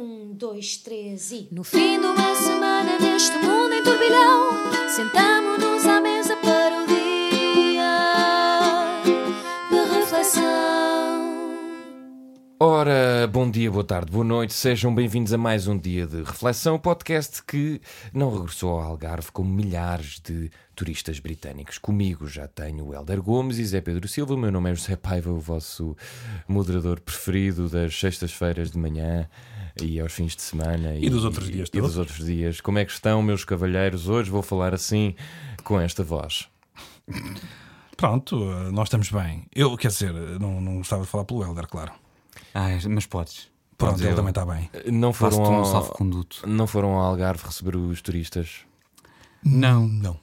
Um, dois, três e. No fim de uma semana neste mundo em turbilhão, sentamo-nos à mesa para o dia de reflexão. Ora, bom dia, boa tarde, boa noite, sejam bem-vindos a mais um dia de reflexão, podcast que não regressou ao Algarve como milhares de turistas britânicos. Comigo já tenho o Helder Gomes e Zé Pedro Silva, o meu nome é José Paiva, o vosso moderador preferido das sextas-feiras de manhã e aos fins de semana E dos outros dias e todos. dos outros dias. Como é que estão, meus cavalheiros? Hoje vou falar assim com esta voz. Pronto, nós estamos bem. Eu, quer dizer, não, não gostava de falar pelo Helder, claro. Ah, mas podes. Pronto, ele eu também está bem. Não foram, um ao, salvo-conduto. não foram ao Algarve receber os turistas? Não. Não.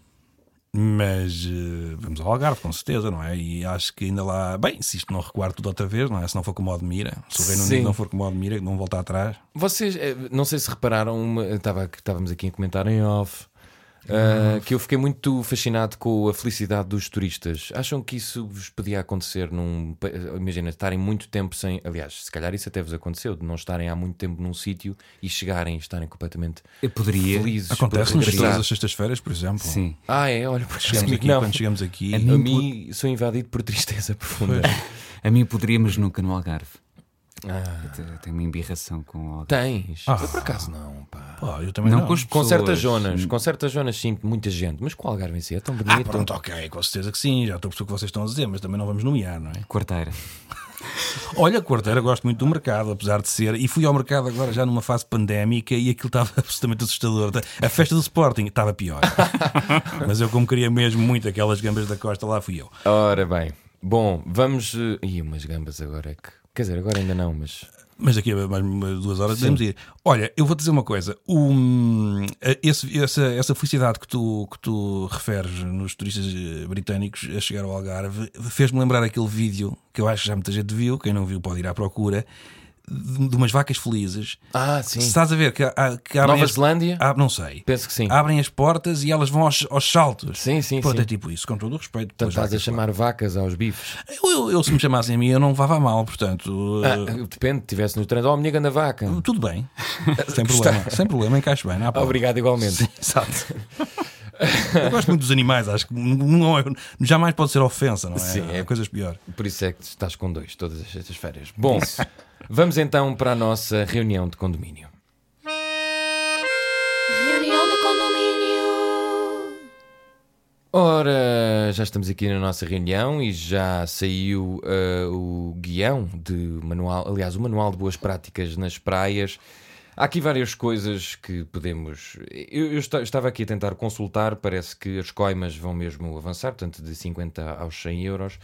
Mas eh, vamos ao Algarve, com certeza, não é? E acho que ainda lá. Bem, se isto não recuar tudo outra vez, não é? Se não for como o Admira, se o Reino Sim. Unido não for como o Admira, não voltar atrás. Vocês, eh, não sei se repararam, uma- estava, estávamos aqui a comentar em off, eh, que eu fiquei muito fascinado com a felicidade dos turistas. Acham que isso vos podia acontecer num. Imagina, estarem muito tempo sem. Aliás, se calhar isso até vos aconteceu, de não estarem há muito tempo num sítio e chegarem e estarem completamente Eu poderia. felizes. Acontece-nos por todas as sextas-feiras, por exemplo. Sim. Ah, é? Olha, por Chegamos aqui, não. quando chegamos aqui. A A mim- mim sou invadido por tristeza profunda. A mim poderia, mas nunca no Algarve. Ah, Eu tenho uma embirração com o Algarve. tens? Ah. Eu por acaso não, pá. Pá, eu também Não não. com as Com certas zonas, com certas zonas sim, muita gente, mas com o Algarve em si é tão Ah, bonito. pronto, ok, com certeza que sim, já estou a perceber o que vocês estão a dizer, mas também não vamos nomear, não é? Quarteira. Olha, quarteira, gosto muito do mercado, apesar de ser. E fui ao mercado agora já numa fase pandémica e aquilo estava absolutamente assustador. A festa do Sporting estava pior. Mas eu, como queria mesmo muito aquelas gambas da costa, lá fui eu. Ora bem, bom, vamos. eh, Ih, umas gambas agora é que. Quer dizer, agora ainda não, mas. Mas daqui a mais duas horas podemos ir. Olha, eu vou dizer uma coisa. O, hum, esse- essa, essa felicidade que tu, que tu referes nos turistas eh, britânicos a chegar ao Algarve fez-me lembrar aquele vídeo que eu acho que já muita gente viu. Quem não viu pode ir à procura. De, de umas vacas felizes. Ah, sim. Se estás a ver que, há- que abrem Nova as- Zelândia? Ah, não sei. Penso que sim. Abrem as portas e elas vão aos, aos saltos. Sim, sim, Pronto, sim. é tipo isso, com todo o respeito. Portanto, estás a vacas, chamar vacas aos bifes. claro. eu, eu, eu, se me chamassem a mim, eu não levava a mal, portanto. Ah, eh, depende, tivesse no trânsito. Oh, minha ganda vaca. Tudo bem. sem problema. sem problema, encaixe bem. Não há. Obrigado, igualmente. Sim, exato. Eu gosto muito dos animais, acho que não é- jamais pode ser ofensa, não é? Sim, é- coisas piores. Por isso é que estás com dois todas as sextas-feiras. Bom, vamos então para a nossa reunião de condomínio. Reunião de condomínio. Ora, já estamos aqui na nossa reunião e já saiu eh, o guião de manual, aliás, o manual de boas práticas nas praias. Há aqui várias coisas que podemos. Eu, eu esta- estava aqui a tentar consultar, parece que as coimas vão mesmo avançar, portanto, de 50 aos 100 euros,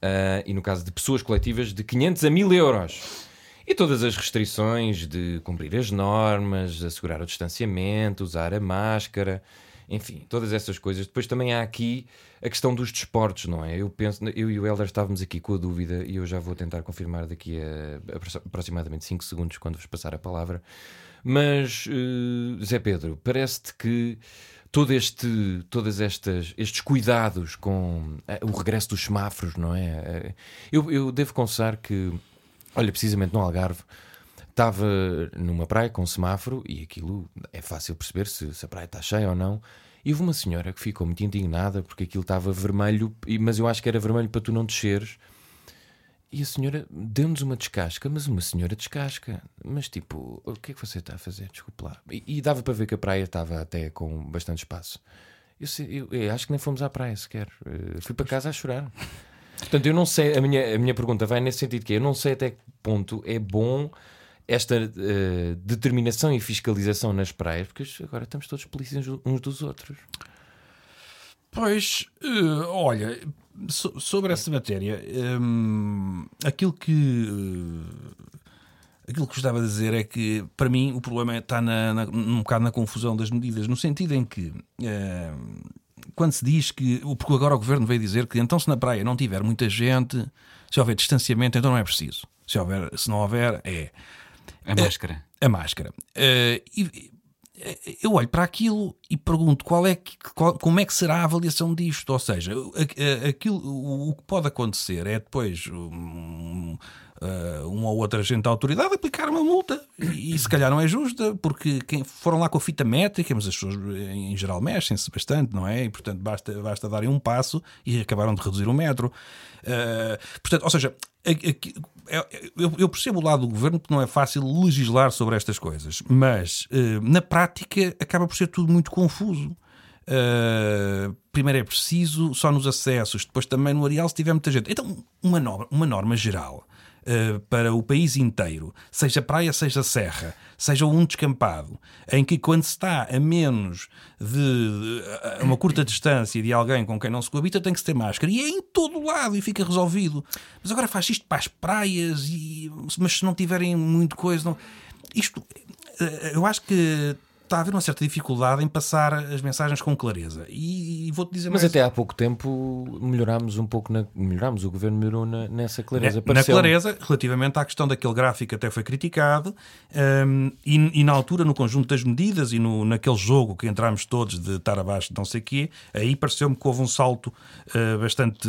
eh, e no caso de pessoas coletivas, de 500 a 1000 euros. E todas as restrições de cumprir as normas, assegurar o distanciamento, usar a máscara, enfim, todas essas coisas. Depois também há aqui a questão dos desportos, não é? Eu penso, eu e o Helder estávamos aqui com a dúvida e eu já vou tentar confirmar daqui a, aproximadamente 5 segundos quando vos passar a palavra. Mas, eh, Zé Pedro, parece-te que todo este, todas estas, estes cuidados com eh, o regresso dos semáforos, não é? Eh, Eu, eu devo confessar que, olha, precisamente no Algarve, estava numa praia com semáforo e aquilo é fácil perceber se, se a praia está cheia ou não. E houve uma senhora que ficou muito indignada porque aquilo estava vermelho, mas eu acho que era vermelho para tu não desceres. E a senhora deu-nos uma descasca, mas uma senhora descasca. Mas tipo, o que é que você está a fazer? Desculpe lá. E, e dava para ver que a praia estava até com bastante espaço. Eu, eu- eu acho que nem fomos à praia sequer. Eh, fui para casa a chorar. Portanto, eu não sei, a minha, a minha pergunta vai nesse sentido que é, eu não sei até que ponto é bom esta eh, determinação e fiscalização nas praias, porque agora estamos todos polícias uns dos outros. Pois, eh, olha, so- sobre essa matéria, hum, aquilo que. eh, Aquilo que gostava de dizer é que, para mim, o problema está na, na- um bocado na confusão das medidas, no sentido em que, eh, quando se diz que. Porque agora o governo veio dizer que, então, se na praia não tiver muita gente, se houver distanciamento, então não é preciso. Se, houver, se não houver, é A máscara. a máscara. Eh, e, eh, eu olho para aquilo e pergunto qual é que, qual- como é que será a avaliação disto. Ou seja, a- a- aquilo, o, que pode acontecer é depois hum, uh, uma ou outra agente da autoridade aplicar uma multa. E, e, se calhar não é justa, porque quem foram lá com a fita métrica, mas as pessoas em geral mexem-se bastante, não é? E portanto basta, basta darem um passo e acabaram de reduzir o metro. Uh, portanto, ou seja, eu, eu, percebo o lado do governo que não é fácil legislar sobre estas coisas, mas uh, na prática acaba por ser tudo muito confuso. Primeiro é preciso só nos acessos, depois também no areal se tiver muita gente. Então, uma norma, uma norma geral uh, para o país inteiro, seja praia, seja serra, seja um descampado, em que quando se está a menos de a uma curta distância de alguém com quem não se coabita, tem que se ter máscara. E é em todo lado e fica resolvido. Mas agora faz isto para as praias, e, mas se não tiverem muito coisa. Não... Isto, uh, eu acho que está a haver uma certa dificuldade em passar as mensagens com clareza. E, e vou-te dizer Mas mais... até há pouco tempo melhorámos um pouco, na, melhorámos, o governo melhorou na, nessa clareza. Na, na clareza, relativamente à questão daquele gráfico até foi criticado, um, e, e, na altura, no conjunto das medidas e no, naquele jogo que entramos todos de estar abaixo de não sei o quê, aí pareceu-me que houve um salto uh, bastante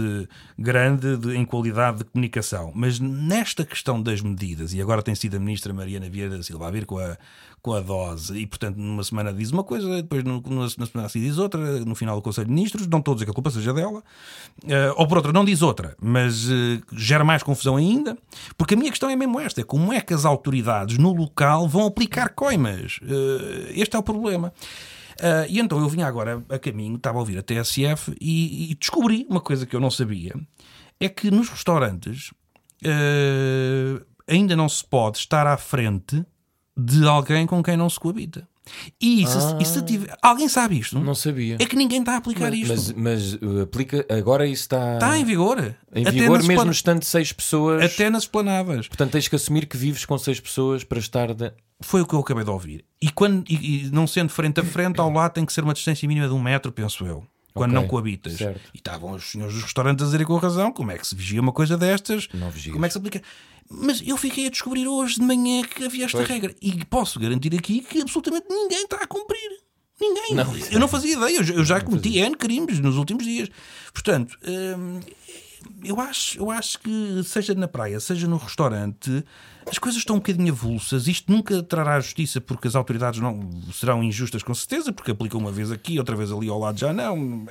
grande de, em qualidade de comunicação. Mas nesta questão das medidas, e agora tem sido a ministra Mariana Vieira da Silva a vir com a, com a dose, e portanto numa semana diz uma coisa, depois no, na semana seguinte diz outra, no final do Conselho de Ministros, não todos que a culpa seja dela, uh, ou por outra, não diz outra, mas uh, gera mais confusão ainda, porque a minha questão é mesmo esta: é como é que as autoridades no local vão aplicar coimas? Uh, este é o problema. Uh, e então eu vinha agora a caminho, estava a ouvir a TSF e, e descobri uma coisa que eu não sabia: é que nos restaurantes uh, ainda não se pode estar à frente de alguém com quem não se coabita. E se, ah, e se tiver. Alguém sabe isto? Não sabia. É que ninguém está a aplicar mas, isto. Mas, mas uh, aplica. Agora isso está. Está em vigor. Em vigor mesmo esplan... estando seis pessoas. Até nas esplanadas. Portanto, tens que assumir que vives com seis pessoas para estar. De... Foi o que eu acabei de ouvir. E, quando, e, e não sendo frente a frente, ao lado tem que ser uma distância mínima de um metro, penso eu quando okay, não coabitas. Certo. E estavam os senhores dos restaurantes a dizerem com razão como é que se vigia uma coisa destas, como é que se aplica. Mas eu fiquei a descobrir hoje de manhã que havia esta pois. regra. E posso garantir aqui que absolutamente ninguém está a cumprir. Ninguém. Não, eu não fazia ideia. Eu já cometi N crimes nos últimos dias. Portanto, hum, eu, acho, eu acho que, seja na praia, seja no restaurante, as coisas estão um bocadinho avulsas. Isto nunca trará justiça porque as autoridades não serão injustas, com certeza, porque aplicam uma vez aqui, outra vez ali ao lado já não.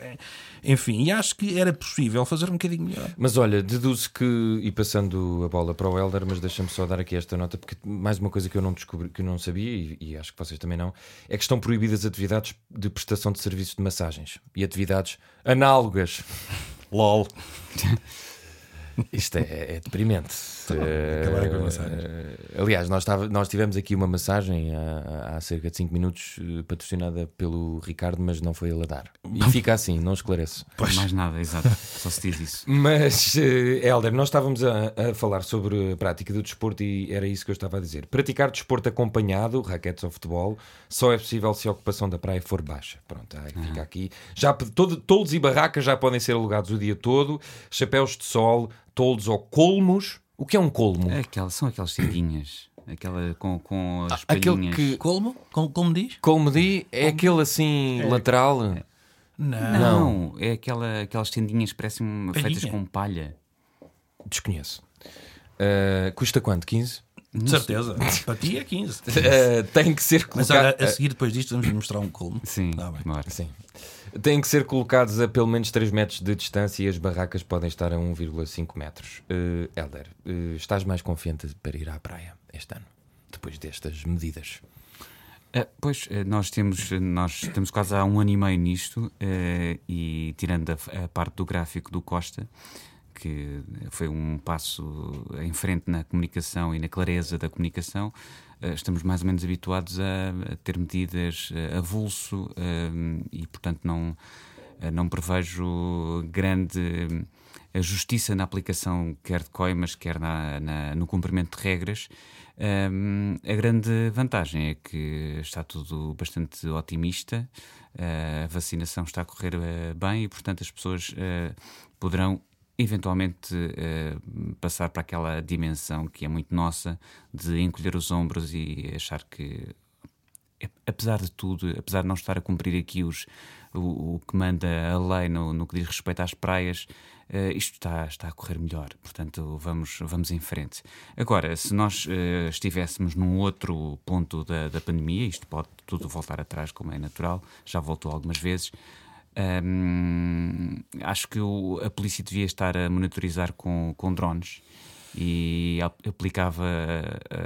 Enfim, e acho que era possível fazer um bocadinho melhor. Mas olha, deduzo que, e passando a bola para o Helder, mas deixa-me só dar aqui esta nota, porque mais uma coisa que eu não descobri, que eu não sabia, e, e acho que vocês também não, é que estão proibidas atividades de prestação de serviços de massagens e atividades análogas. LOL. Isto é, é deprimente. Uh, aliás, nós, tava, nós tivemos aqui uma massagem há, há cerca de 5 minutos, uh, patrocinada pelo Ricardo, mas não foi ele a dar. E fica assim, não esclareço. Pois. Mais nada, exato. Só se diz isso. Mas, uh, Helder, nós estávamos a, a, falar sobre a prática do desporto e era isso que eu estava a dizer. Praticar desporto acompanhado, raquetes ou futebol, só é possível se a ocupação da praia for baixa. Pronto, aí fica ah. aqui. Já, todo, toldos e barracas já podem ser alugados o dia todo, chapéus de sol, toldos ou colmos. O que é um colmo? É aquela, são aquelas tendinhas. Aquela com, com as ah, palhinhas. Aquele que... Colmo? Como, como diz? Colmo diz? É colmo. aquele assim é. lateral? É. Não. Não, é aquela, aquelas tendinhas que parecem feitas com palha. Desconheço. Uh, custa quanto? 15? De certeza. Para ti é 15. Uh, tem que ser colocado... Mas olha, a seguir, depois disto, vamos mostrar um colmo. Sim, ah, bem. Sim. Têm que ser colocados a pelo menos 3 metros de distância e as barracas podem estar a 1,5 metros. Uh, Helder, uh, estás mais confiante para ir à praia este ano, depois destas medidas? Uh, pois, nós temos, nós temos quase há um ano e meio nisto, e tirando a, a, parte do gráfico do Costa, que foi um passo em frente na comunicação e na clareza da comunicação, estamos mais ou menos habituados a, ter medidas eh, avulso eh, e, portanto, não, não prevejo grande justiça na aplicação quer de coimas, quer na, na, no cumprimento de regras. Um, a grande vantagem é que está tudo bastante otimista, a vacinação está a correr bem e, portanto, as pessoas uh, poderão eventualmente uh, passar para aquela dimensão que é muito nossa de encolher os ombros e achar que apesar de tudo, apesar de não estar a cumprir aqui os, o, o que manda a lei no, no que diz respeito às praias, Uh, isto está, está a correr melhor, portanto vamos, vamos em frente. Agora, se nós uh, estivéssemos num outro ponto da, da pandemia, isto pode tudo voltar atrás, como é natural, já voltou algumas vezes. Um, acho que o, a polícia devia estar a monitorizar com, com drones e aplicava,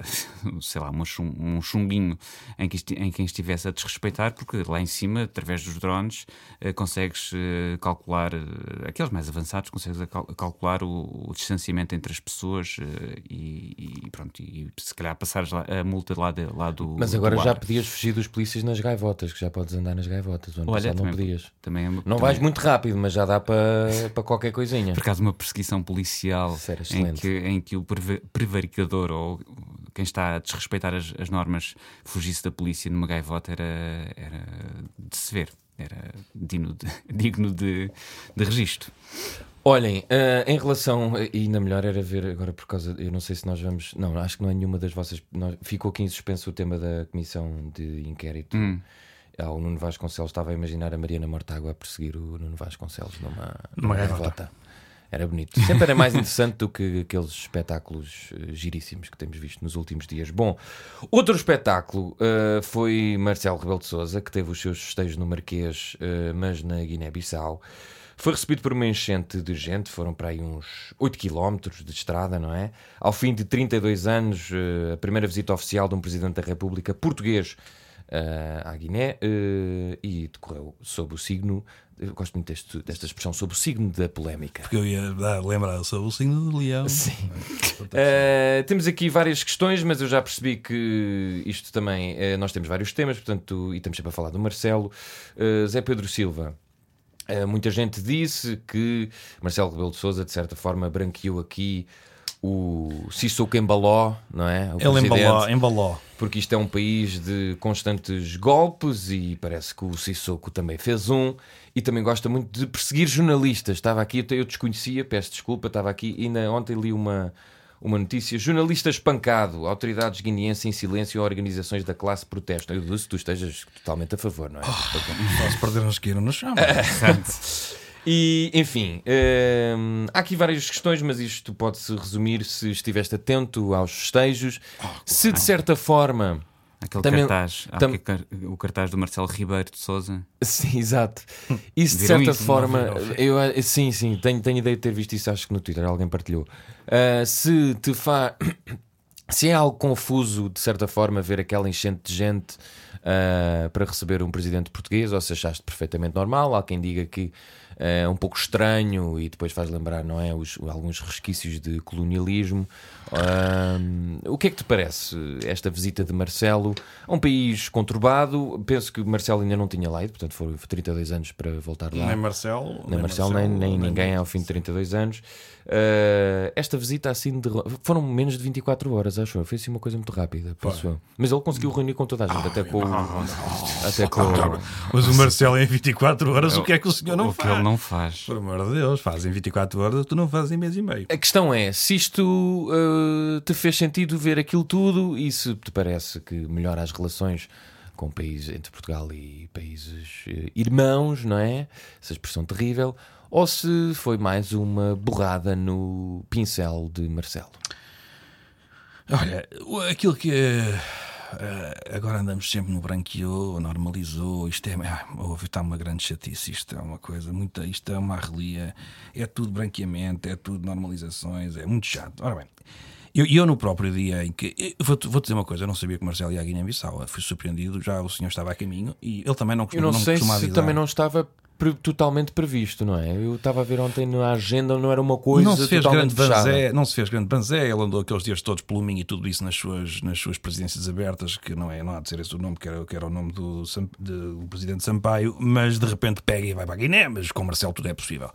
sei lá, um chumbinho em, que, em quem estivesse a desrespeitar, porque lá em cima, através dos drones, eh, consegues eh, calcular, eh, aqueles mais avançados, consegues calcular o, o distanciamento entre as pessoas e, e, pronto, e se calhar passares a multa lá, de, lá do. Mas agora do já podias fugir dos polícias nas gaivotas, que já podes andar nas gaivotas. O ano Olha, não também, podias. Também, é não também, vais muito rápido, mas já dá para, para qualquer coisinha. Por acaso, uma perseguição policial em que, em que o prevaricador ou quem está a desrespeitar as, as, normas fugisse da polícia numa gaivota era, era de se ver, era digno de, digno de, de registro. Olhem, uh, em relação, e ainda melhor era ver agora por causa, eu não sei se nós vamos, não, acho que não é nenhuma das vossas, nós, ficou aqui em suspenso o tema da comissão de inquérito. Hum. Ah, o Nuno Vasconcelos estava a imaginar a Mariana Mortágua a perseguir o Nuno Vasconcelos numa, numa, numa gaivota. Era bonito. Sempre era mais interessante do que aqueles espetáculos uh, giríssimos que temos visto nos últimos dias. Bom, outro espetáculo uh, foi Marcelo Rebelo de Souza, que teve os seus festejos no Marquês, uh, mas na Guiné-Bissau. Foi recebido por uma enchente de gente, foram para aí uns 8 km de estrada, não é? Ao fim de 32 anos, a primeira visita oficial de um Presidente da República português à Guiné e decorreu sob o signo eu gosto muito deste, desta expressão sobre o signo da polémica. Porque eu ia dar, lembrar sobre o signo do leão. Sim. uh, temos aqui várias questões, mas eu já percebi que isto também. Uh, nós temos vários temas, portanto, e estamos sempre a falar do Marcelo. Uh, Zé Pedro Silva. muita gente disse que Marcelo Rebelo de Souza, de certa forma, branqueou aqui o Sissoko Embaló, não é? O Ele embalou, embalou. Porque isto é um país de constantes golpes e parece que o Sissoko também fez um e também gosta muito de perseguir jornalistas. Estava aqui, eu desconhecia, peço desculpa, estava aqui e ainda ontem li uma, uma notícia: jornalista espancado, autoridades guineenses em silêncio organizações da classe protestam. Eu disse tu estejas totalmente a favor, não é? Oh, nós perdermos que ir no chão. E, enfim, hum, há aqui várias questões, mas isto pode-se resumir se estiveste atento aos festejos. Oh, se de certa forma. Aquele também, cartaz, tam... o cartaz do Marcelo Ribeiro de Souza. Sim, exato. E se de certa isso? forma, eu, sim, sim, tenho, tenho ideia de ter visto isso, acho que no Twitter alguém partilhou. Uh, se te faz. Se é algo confuso, de certa forma, ver aquela enchente de gente uh, para receber um presidente português, ou se achaste perfeitamente normal, há quem diga que é um pouco estranho e depois faz lembrar, não é? Os, alguns resquícios de colonialismo. Um, o que é que te parece esta visita de Marcelo a um país conturbado? Penso que Marcelo ainda não tinha lá ido, portanto foram 32 anos para voltar lá. Nem Marcelo, nem, nem Marcelo, nem, nem, nem ninguém ao fim de 32 anos. Uh, esta visita assim de... foram menos de 24 horas, acho eu. Foi assim uma coisa muito rápida, penso Mas ele conseguiu reunir com toda a gente, até com, até com. Mas o Marcelo em 24 horas, o que é que o senhor não o faz? que ele não faz. Por amor de Deus, faz em 24 horas, tu não fazes em mês e meio. A questão é se isto uh, te fez sentido ver aquilo tudo e se te parece que melhora as relações com países entre Portugal e países uh, irmãos, não é? Essa expressão terrível ou se foi mais uma borrada no pincel de Marcelo? Olha, aquilo que uh, agora andamos sempre no branqueou, normalizou, isto é, ah, está uma grande chatice, isto é uma coisa, muita, isto é uma arrelia, é tudo branqueamento, é tudo normalizações, é muito chato. Ora bem, eu, eu no próprio dia em que. Vou-te vou dizer uma coisa, eu não sabia que Marcelo ia à Guiné-Bissau, fui surpreendido, já o senhor estava a caminho e ele também não costuma Eu não, não sei se também não estava pre totalmente previsto, não é? Eu estava a ver ontem na agenda, não era uma coisa não se fez grande banzé, Não se fez grande banzé, ele andou aqueles dias todos pelo Minho e tudo isso nas suas, nas suas presidências abertas, que não é, não há de ser esse o nome, que era, que era o nome do, do presidente Sampaio, mas de repente pega e vai para a Guiné, mas com Marcelo tudo é possível.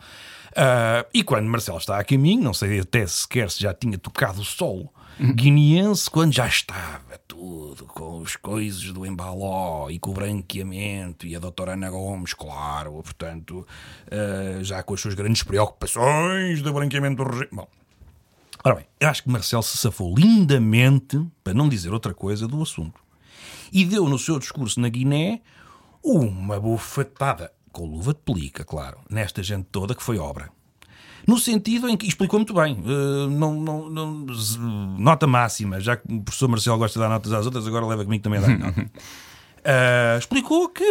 Uh, e quando Marcelo está a caminho, não sei até sequer se já tinha tocado o solo guineense, quando já estava tudo com os coisas do embaló e com o branqueamento e a doutora Ana Gomes, claro, portanto, uh, já com as suas grandes preocupações do branqueamento do regime. Bom, ora bem, eu acho que Marcelo se safou lindamente, para não dizer outra coisa, do assunto. e deu no seu discurso na Guiné uma bufetada, com luva de pelica, claro, nesta gente toda que foi obra. No sentido em que explicou muito bem, uh, não, não, não, nota máxima, já que o professor Marcelo gosta de dar notas às outras, agora leva comigo também a dar nota. Uh, explicou que,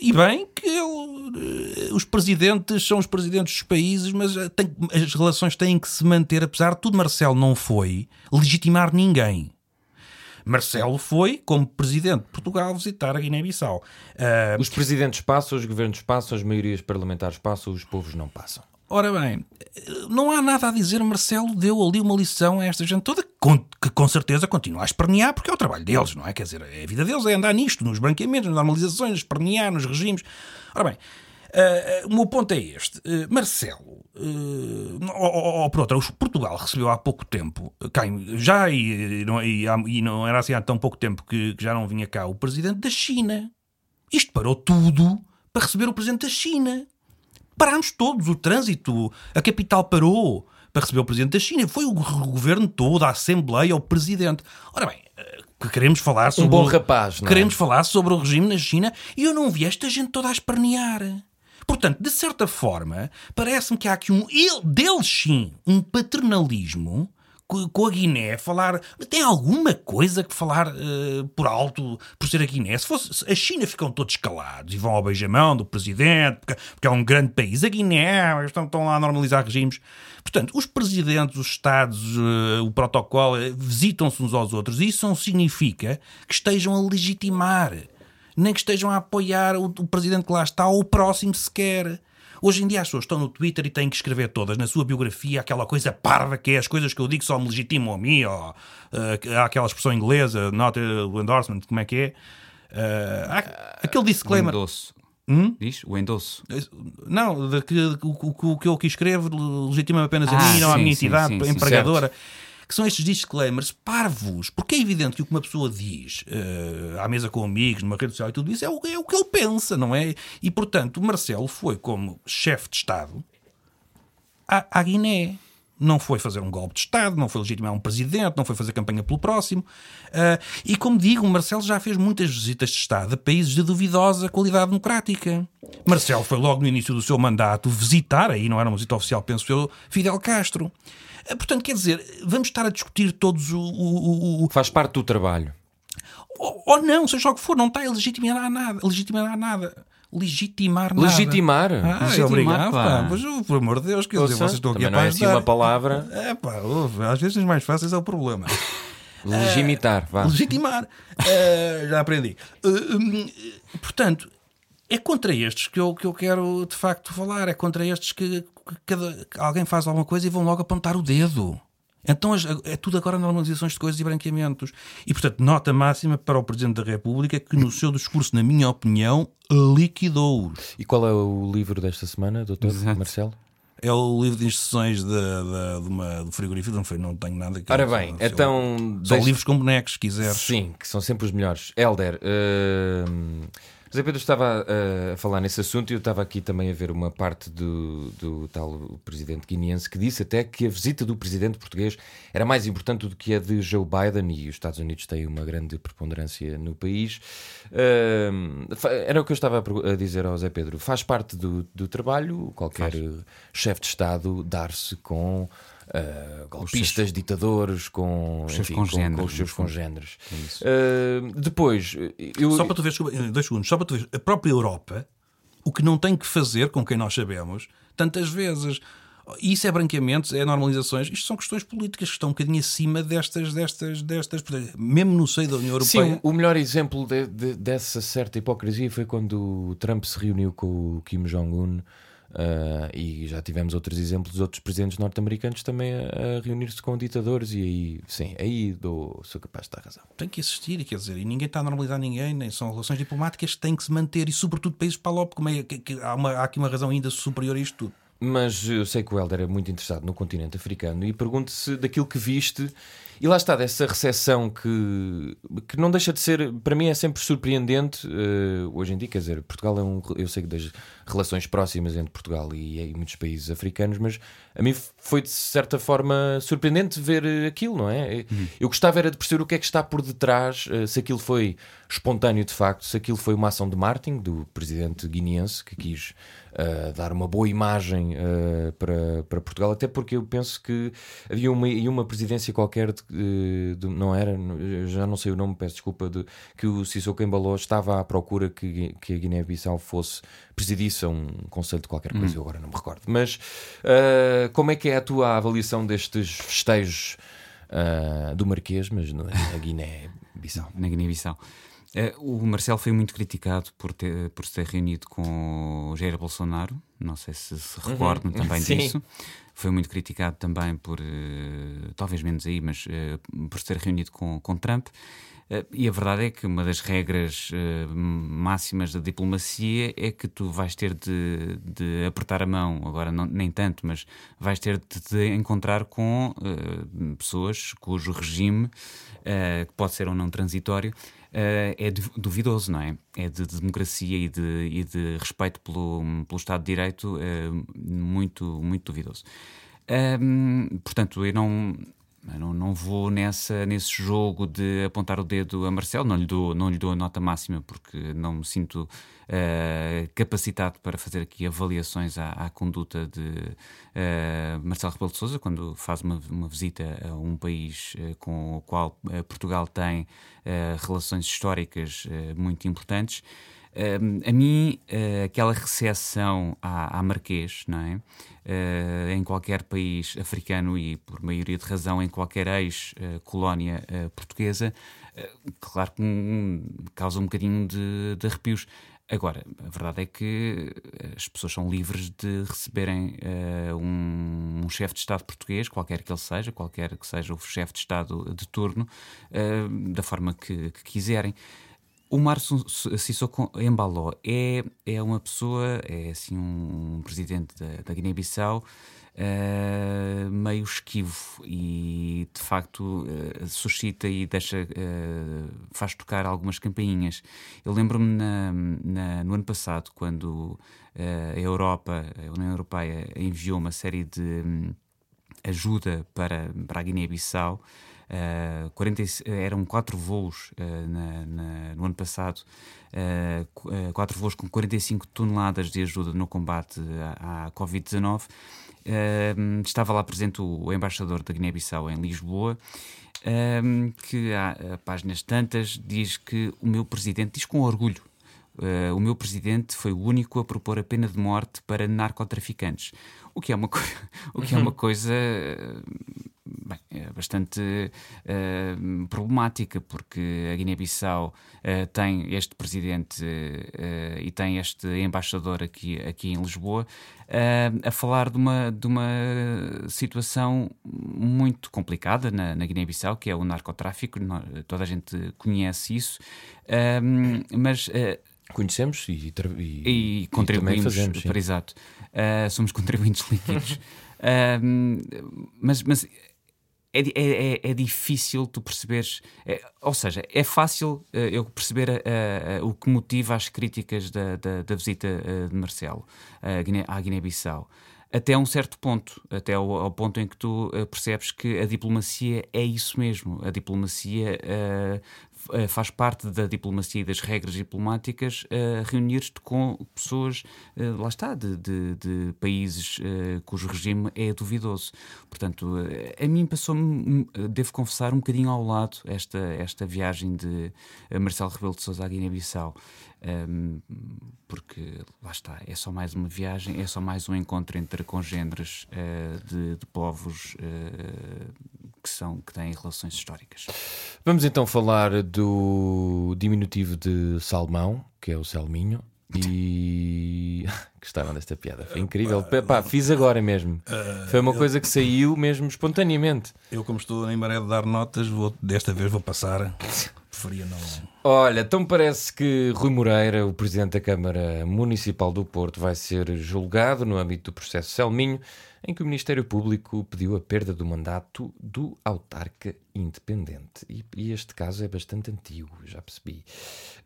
e bem, que ele, uh, os presidentes são os presidentes dos países, mas tem, as relações têm que se manter, apesar de tudo, Marcelo não foi legitimar ninguém. Marcelo foi, como presidente de Portugal, visitar a Guiné-Bissau. Uh, os presidentes passam, os governos passam, as maiorias parlamentares passam, os povos não passam. Ora bem, não há nada a dizer. Marcelo deu ali uma lição a esta gente toda que com certeza continua a espernear porque é o trabalho deles, não é? Quer dizer, a vida deles é andar nisto, nos branqueamentos, nas normalizações, espernear nos regimes. Ora bem, uh, o meu ponto é este. Uh, Marcelo, uh, ou, ou, por outra, Portugal recebeu há pouco tempo, quem, já e não, e, e não era assim há tão pouco tempo que, que já não vinha cá o presidente da China. Isto parou tudo para receber o presidente da China. Parámos todos, o trânsito, a capital parou para receber o presidente da China. Foi o governo todo, a Assembleia, o presidente. Ora bem, eh, queremos falar sobre. Um bom rapaz, não é? Queremos falar sobre o regime na China e eu não vi esta gente toda a espernear. Portanto, de certa forma, parece-me que há aqui um. Ele, deles sim, um paternalismo com a Guiné, falar. Tem alguma coisa que falar uh, por alto por ser a Guiné? Se fosse. A China ficam todos calados e vão ao beijamão do presidente, porque, porque é um grande país. A Guiné estão, estão lá a normalizar regimes. Portanto, os presidentes, os Estados, uh, o protocolo, uh, visitam-se uns aos outros. Isso não significa que estejam a legitimar, nem que estejam a apoiar o, o presidente que lá está ou o próximo sequer. Hoje em dia as pessoas estão no Twitter e têm que escrever todas na sua biografia aquela coisa parva que é as coisas que eu digo só me legitimam a mim, ou uh, há aquela expressão inglesa, not o endorsement, como é que é? Uh, aquele disclaimer. O endosso. Hum? Diz? O endosso. Não, de que, o, o, que eu aqui escrevo legitima apenas a ah, mim, não à minha entidade sim, empregadora. Sim, que são estes disclaimers parvos, porque é evidente que o que uma pessoa diz uh, à mesa com amigos, numa rede social e tudo isso é o, é o que ele pensa, não é? E portanto, Marcelo foi como chefe de Estado à, à Guiné não foi fazer um golpe de Estado, não foi legitimar um presidente, não foi fazer campanha pelo próximo. Uh, e como digo, Marcelo já fez muitas visitas de Estado a países de duvidosa qualidade democrática. Marcelo foi logo no início do seu mandato visitar, aí não era uma visita oficial, penso eu, Fidel Castro. Eh, portanto, quer dizer, vamos estar a discutir todos o. o, o... Faz parte do trabalho. Ou, ou, não, seja o que for, não está a legitimar nada. Legitimar nada. Legitimar nada. Legitimar? Ah, legitimar, obrigado, pá. Mas, oh, por amor de Deus, quer dizer, vocês estão aqui a não é assim uma palavra. É pá, às vezes os mais fáceis é o problema. Legimitar, vá. Legitimar. uh, já aprendi. Uh, um, portanto, é contra estes que eu, que eu quero de facto falar. É contra estes que cada, alguém faz alguma coisa e vão logo apontar o dedo. Então é tudo agora normalizações de coisas e branqueamentos. E, portanto, nota máxima para o Presidente da República que, no seu discurso, na minha opinião, liquidou-os. E qual é o livro desta semana, doutor Exato. Marcelo? É o livro de instruções de, de, de uma, do frigorífico, não, foi, não tenho nada que Ora bem, só, então. São deixe... livros com bonecos, se quiseres. Sim, que são sempre os melhores. Helder, uh, José Pedro estava uh, a falar nesse assunto e eu estava aqui também a ver uma parte do, do tal presidente guineense que disse até que a visita do presidente português era mais importante do que a de Joe Biden e os Estados Unidos têm uma grande preponderância no país. Uh, era o que eu estava a dizer ao José Pedro. Faz parte do, do trabalho qualquer chefe de Estado dar-se com uh, golpistas, seus, ditadores, com os seus enfim, congêneres. Com, com os seus congêneres. Uh, depois, eu... só para tu ver, dois segundos, só para tu ver, a própria Europa, o que não tem que fazer com quem nós sabemos, tantas vezes. Isso é branqueamentos, é normalizações. Isto são questões políticas que estão um bocadinho acima destas, destas, destas. Mesmo no seio da União Europeia. Sim, o melhor exemplo de, de, dessa certa hipocrisia foi quando o Trump se reuniu com o Kim Jong-un Uh, e já tivemos outros exemplos de outros presidentes norte-americanos também a, a reunir-se com ditadores, e aí, sim, aí dou, sou capaz de dar razão. Tem que existir, quer dizer, e ninguém está a normalizar ninguém, nem são relações diplomáticas que têm que se manter, e sobretudo países palop, como é que, que há, uma, há aqui uma razão ainda superior a isto tudo. Mas eu sei que o Helder é muito interessado no continente africano e pergunto-se daquilo que viste e lá está, dessa recepção que, que não deixa de ser, para mim é sempre surpreendente uh, hoje em dia. Quer dizer, Portugal é um. Eu sei que das relações próximas entre Portugal e, e muitos países africanos, mas a mim foi de certa forma surpreendente ver aquilo, não é? Uhum. Eu gostava era de perceber o que é que está por detrás, uh, se aquilo foi espontâneo de facto, se aquilo foi uma ação de marketing do presidente guineense que quis uh, dar uma boa imagem para, para Portugal, até porque eu penso que havia uma, uma presidência qualquer, de, de, não era, já não sei o nome, peço desculpa, de, que o Sissoko embalou, estava à procura que, que a Guiné-Bissau fosse, presidisse a um conselho de qualquer coisa, hum. eu agora não me recordo. Mas uh, como é que é a tua avaliação destes festejos do Marquês, mas na Guiné-Bissau? Na Guiné-Bissau. Uh, o Marcelo foi muito criticado por, ter, por se ter reunido com o Jair Bolsonaro, não sei se se recordam uhum. também Sim. disso. Foi muito criticado também por, uh, talvez menos aí, mas uh, por se ter reunido com, com Trump. e a verdade é que uma das regras máximas da diplomacia é que tu vais ter de, de apertar a mão, agora não, nem tanto, mas vais ter de, de encontrar com pessoas cujo regime, que pode ser ou não transitório, é duvidoso, não é? É de, de democracia e de, e de, respeito pelo, pelo Estado de Direito uh, muito, muito duvidoso. Um, portanto, eu não, não, não vou nessa, nesse jogo de apontar o dedo a Marcelo, não lhe dou, não lhe dou a nota máxima porque não me sinto uh, capacitado para fazer aqui avaliações à, à conduta de uh, Marcelo Rebelo de Sousa quando faz uma, uma visita a um país uh, com o qual Portugal tem relações históricas muito importantes. Uh, a mim, uh, aquela recepção à, à Marquês, não é? Uh, em qualquer país africano e, por maioria de razão, em qualquer ex-colónia portuguesa, claro que um, causa um bocadinho de, de, arrepios. Agora, a verdade é que as pessoas são livres de receberem um, um chefe de Estado português, qualquer que ele seja, qualquer que seja o chefe de Estado de turno, da forma que, que quiserem. O Márcio Sissoko Embaló é, é uma pessoa, é assim um, presidente da, da Guiné-Bissau uh, meio esquivo e de facto uh, suscita e deixa, uh, faz tocar algumas campainhas. Eu lembro-me no ano passado, quando a Europa, a União Europeia, enviou uma série de um, ajuda para, para a Guiné-Bissau. Uh, 40, eram quatro voos uh, na, na, no ano passado, uh, quatro voos com 45 toneladas de ajuda no combate à, à Covid-19. estava lá presente o, o embaixador da Guiné-Bissau em Lisboa. que há páginas tantas diz que o meu presidente diz com orgulho Uh, o meu presidente foi o único a propor a pena de morte para narcotraficantes. O que é uma, o que é uma coisa bem, é bastante uh, problemática, porque a Guiné-Bissau uh, tem este presidente uh, e tem este embaixador aqui, aqui em Lisboa a falar de uma, de uma situação muito complicada na, na Guiné-Bissau, que é o narcotráfico. Toda a gente conhece isso, mas. Conhecemos e, e, e contribuímos fazemos, para exato. somos contribuintes líquidos. mas, mas é, é, é, é, difícil tu perceberes. É, ou seja, é fácil uh, eu perceber uh, uh, o que motiva as críticas da, da, da visita de Marcelo à Guiné-Bissau. Até um certo ponto, até ao, ao ponto em que tu percebes que a diplomacia é isso mesmo. A diplomacia faz parte da diplomacia e das regras diplomáticas uh, reunir-te com pessoas, uh, lá está, de, de, de países uh, cujo regime é duvidoso. Portanto, a mim passou-me, devo confessar, um bocadinho ao lado esta, esta viagem de Marcelo Rebelo de Sousa à Guiné-Bissau. Um, porque lá está, é só mais uma viagem, é só mais um encontro entre congêneres de, de povos que, são, que têm relações históricas. Vamos então falar do diminutivo de salmão, que é o salminho. E gostaram desta piada, foi incrível. Pá, fiz agora mesmo. Foi uma coisa que saiu mesmo espontaneamente. Eu, como estou em maré de dar notas, vou, desta vez vou passar não. Olha, então parece que Rui Moreira, o presidente da Câmara Municipal do Porto, vai ser julgado no âmbito do processo Selminho, em que o Ministério Público pediu a perda do mandato do autarca independente. E, e este caso é bastante antigo, já percebi.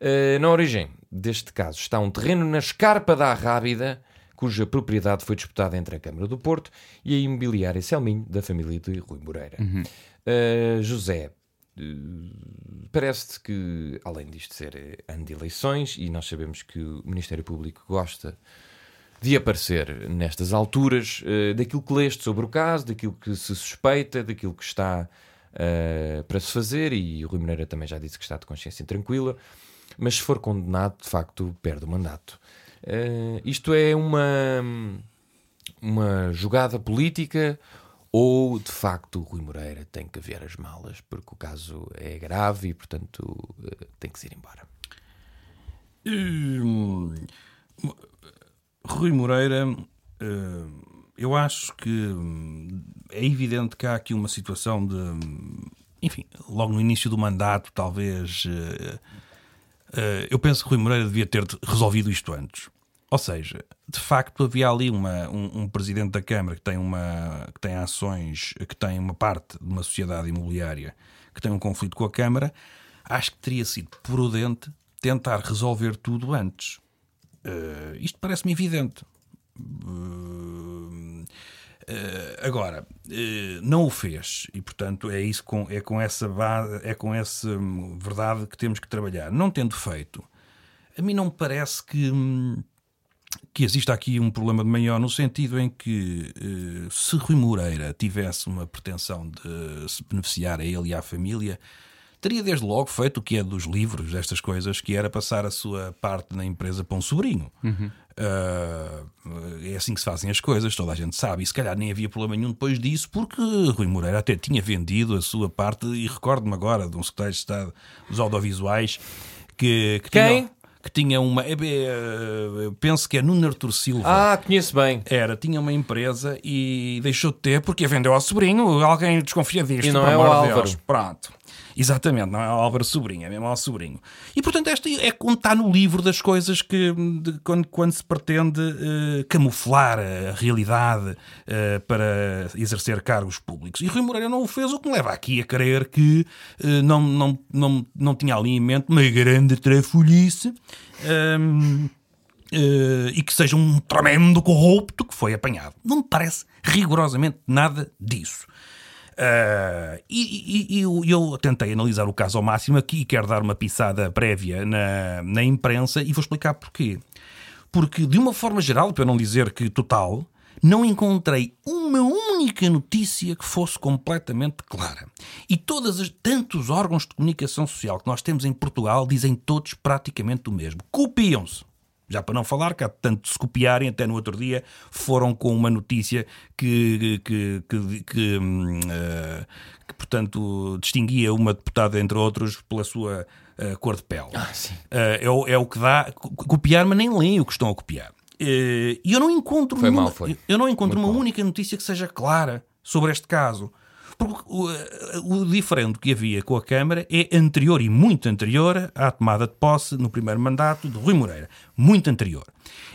Uh, na origem deste caso está um terreno na escarpa da Rábida, cuja propriedade foi disputada entre a Câmara do Porto e a imobiliária Selminho, da família de Rui Moreira. Uhum. Uh, José, parece-te que, além disto ser ano de eleições, e nós sabemos que o Ministério Público gosta de aparecer nestas alturas, uh, daquilo que leste sobre o caso, daquilo que se suspeita, daquilo que está uh, para se fazer, e o Rui Moreira também já disse que está de consciência tranquila, mas se for condenado, de facto, perde o mandato. Uh, isto é uma, uma jogada política ou, de facto, o Rui Moreira tem que ver as malas porque o caso é grave e, portanto, tem que se ir embora? Hum, Rui Moreira, eh, eu acho que hum, é evidente que há aqui uma situação de. Hum, enfim, logo no início do mandato, talvez. Eh, eh, eu penso que Rui Moreira devia ter resolvido isto antes. Ou seja, de facto havia ali uma, um, um, presidente da Câmara que tem, uma, que tem ações, que tem uma parte de uma sociedade imobiliária que tem um conflito com a Câmara. Acho que teria sido prudente tentar resolver tudo antes. Uh, isto parece-me evidente. Uh, uh, agora, não o fez e, portanto, é isso com, é com essa base, é com essa hum, verdade que temos que trabalhar. Não tendo feito, a mim não me parece que, hum, que exista aqui um problema de maior, no sentido em que se Rui Moreira tivesse uma pretensão de se beneficiar a ele e à família, teria desde logo feito o que é dos livros, destas coisas, que era passar a sua parte na empresa para um sobrinho. Uhum. Uh, é assim que se fazem as coisas, toda a gente sabe. E se calhar nem havia problema nenhum depois disso, porque Rui Moreira até tinha vendido a sua parte, e recordo-me agora de um secretário de Estado dos audiovisuais que, que Quem? Tinha, que tinha uma. É, é, penso que é Nuno Artur Silva. Ah, conheço bem. Era, tinha uma empresa e deixou de ter porque a vendeu ao sobrinho. Alguém desconfia disto. E não é o Álvaro. Deus. Pronto. Exatamente, não é Álvaro Sobrinho, é mesmo ao sobrinho. E portanto, esta é como está no livro das coisas que de, quando, quando, se pretende uh, camuflar a realidade uh, para exercer cargos públicos. E Rui Moreira não o fez, o que me leva aqui a crer que uh, não, não, não, não tinha ali em mente uma grande trafolhice. Um, Uh, e que seja um tremendo corrupto que foi apanhado. Não me parece rigorosamente nada disso. Uh, e, e, e eu, eu, tentei analisar o caso ao máximo aqui e quero dar uma pisada prévia na, na imprensa e vou explicar porquê. Porque, de uma forma geral, para não dizer que total, não encontrei uma única notícia que fosse completamente clara. E todas as tantos órgãos de comunicação social que nós temos em Portugal dizem todos praticamente o mesmo. Copiam-se. Já para não falar que há tanto se copiarem, até no outro dia foram com uma notícia que, que, que, que, uh, que portanto, distinguia uma deputada, entre outros, pela sua uh, cor de pele. Ah, uh, é, o, é o que dá. Copiar, mas nem leem o que estão a copiar. E eu não encontro, foi uma, mal. Eu não encontro Muito uma mal. única notícia que seja clara sobre este caso. Porque o, o, diferente que havia com a Câmara é anterior e muito anterior à tomada de posse no primeiro mandato de Rui Moreira. Muito anterior.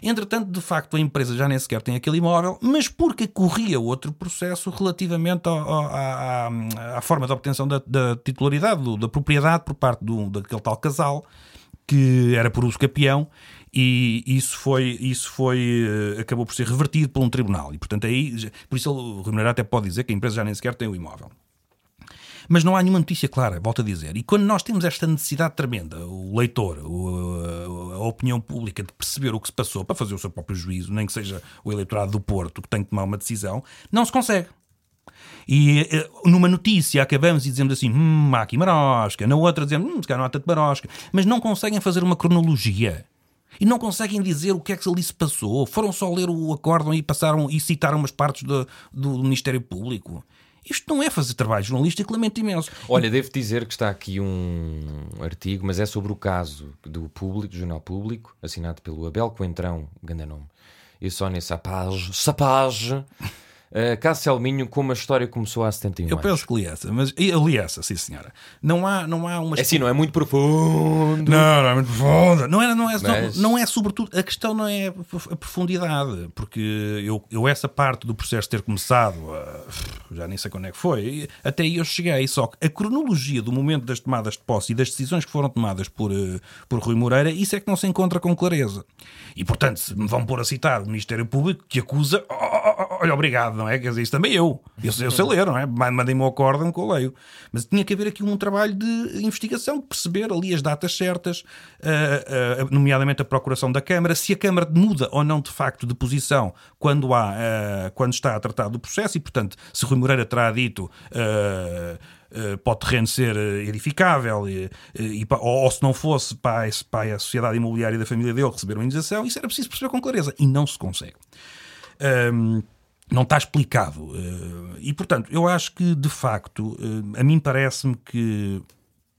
Entretanto, de facto, a empresa já nem sequer tem aquele imóvel, mas porque corria outro processo relativamente à, à, forma de obtenção da, da titularidade, do, da propriedade por parte do, daquele tal casal que era por uso capião e isso foi, isso foi eh, acabou por ser revertido por um tribunal e portanto aí, por isso o Rui até pode dizer que a empresa já nem sequer tem o imóvel. Mas não há nenhuma notícia clara, volto a dizer. E quando nós temos esta necessidade tremenda, o leitor, a opinião pública, de perceber o que se passou para fazer o seu próprio juízo, nem que seja o eleitorado do Porto que tem que tomar uma decisão, não se consegue. E eh, numa notícia acabamos e dizemos assim, hum, há aqui marosca, na outra dizemos, hum, se calhar não há tanto marosca, mas não conseguem fazer uma cronologia. E não conseguem dizer o que é que ali se passou. Foram só ler o acórdão e passaram e citaram umas partes do, do Ministério Público. Isto não é fazer trabalho jornalístico, lamento imenso. Olha, devo dizer que está aqui um artigo, mas é sobre o caso do Público, do Jornal Público, assinado pelo Abel Coentrão, grande nome, e Sónia Sapage, Sapage Uh, Caso Selminho, como a história começou há 71 Eu anos. penso que li essa, mas eu li essa, sim senhora. Não há, não há uma É assim, não é muito profundo. Não, não é muito profunda. Não é, não, é, Mas- não, não é sobretudo. A questão não é a profundidade, porque eu, eu essa parte do processo ter começado, já nem sei quando é que foi, até aí eu cheguei. Só que a cronologia do momento das tomadas de posse e das decisões que foram tomadas por, eh, por Rui Moreira, isso é que não se encontra com clareza. E portanto, se me vão pôr a citar o Ministério Público que acusa, oh, oh, oh, olha, obrigado, não é? Quer dizer, isso também eu. Eu, eu sei ler, não é? Mandem-me o acórdão que eu leio. Mas tinha que haver aqui um trabalho de investigação, de perceber ali as datas certas, ah, ah, nomeadamente a procuração da Câmara, se a Câmara muda ou não de facto de posição quando, há, ah, quando está a tratar do processo e, portanto, se Rui Moreira terá dito. ah, para o terreno ser edificável e, e ou, ou se não fosse para, esse- a sociedade imobiliária da família dele receber uma indenização, isso era preciso perceber com clareza e não se consegue. Hum, não está explicado. Eh, E, portanto, eu acho que, de facto, eh, a mim parece-me que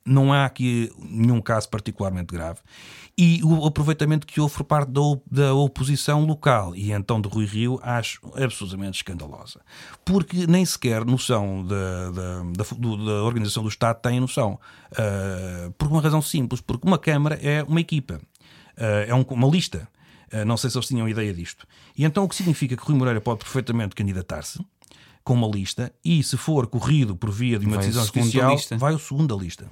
não há aqui nenhum caso particularmente grave. E o aproveitamento que houve por parte da, op- da oposição local e então de Rui Rio acho absolutamente escandalosa. Porque nem sequer noção da, da, da, da organização do Estado tem noção. Eh, por uma razão simples, porque uma Câmara é uma equipa, Eh, é um- uma lista. Uh, não sei se eles tinham ideia disto. E então o que significa que Rui Moreira pode perfeitamente candidatar-se com uma lista e, se for corrido por via de uma Vai decisão judicial, vai o segundo da lista.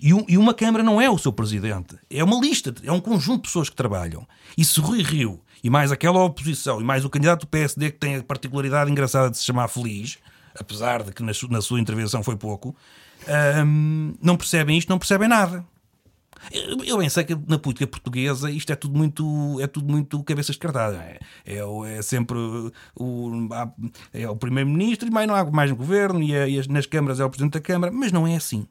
E, um- e uma Câmara não é o seu presidente, é uma lista, é um conjunto de pessoas que trabalham. E se Rui Rio, e mais aquela oposição, e mais o candidato do PSD que tem a particularidade engraçada de se chamar Feliz, apesar de que na sua intervenção foi pouco, hum, não percebem isto, não percebem nada. Eu bem sei que na política portuguesa isto é tudo muito, é tudo muito cabeça descartada. É, é, é sempre o, é o primeiro-ministro e mais não há mais no governo e, é- e as- nas câmaras é o presidente da Câmara, mas não é assim.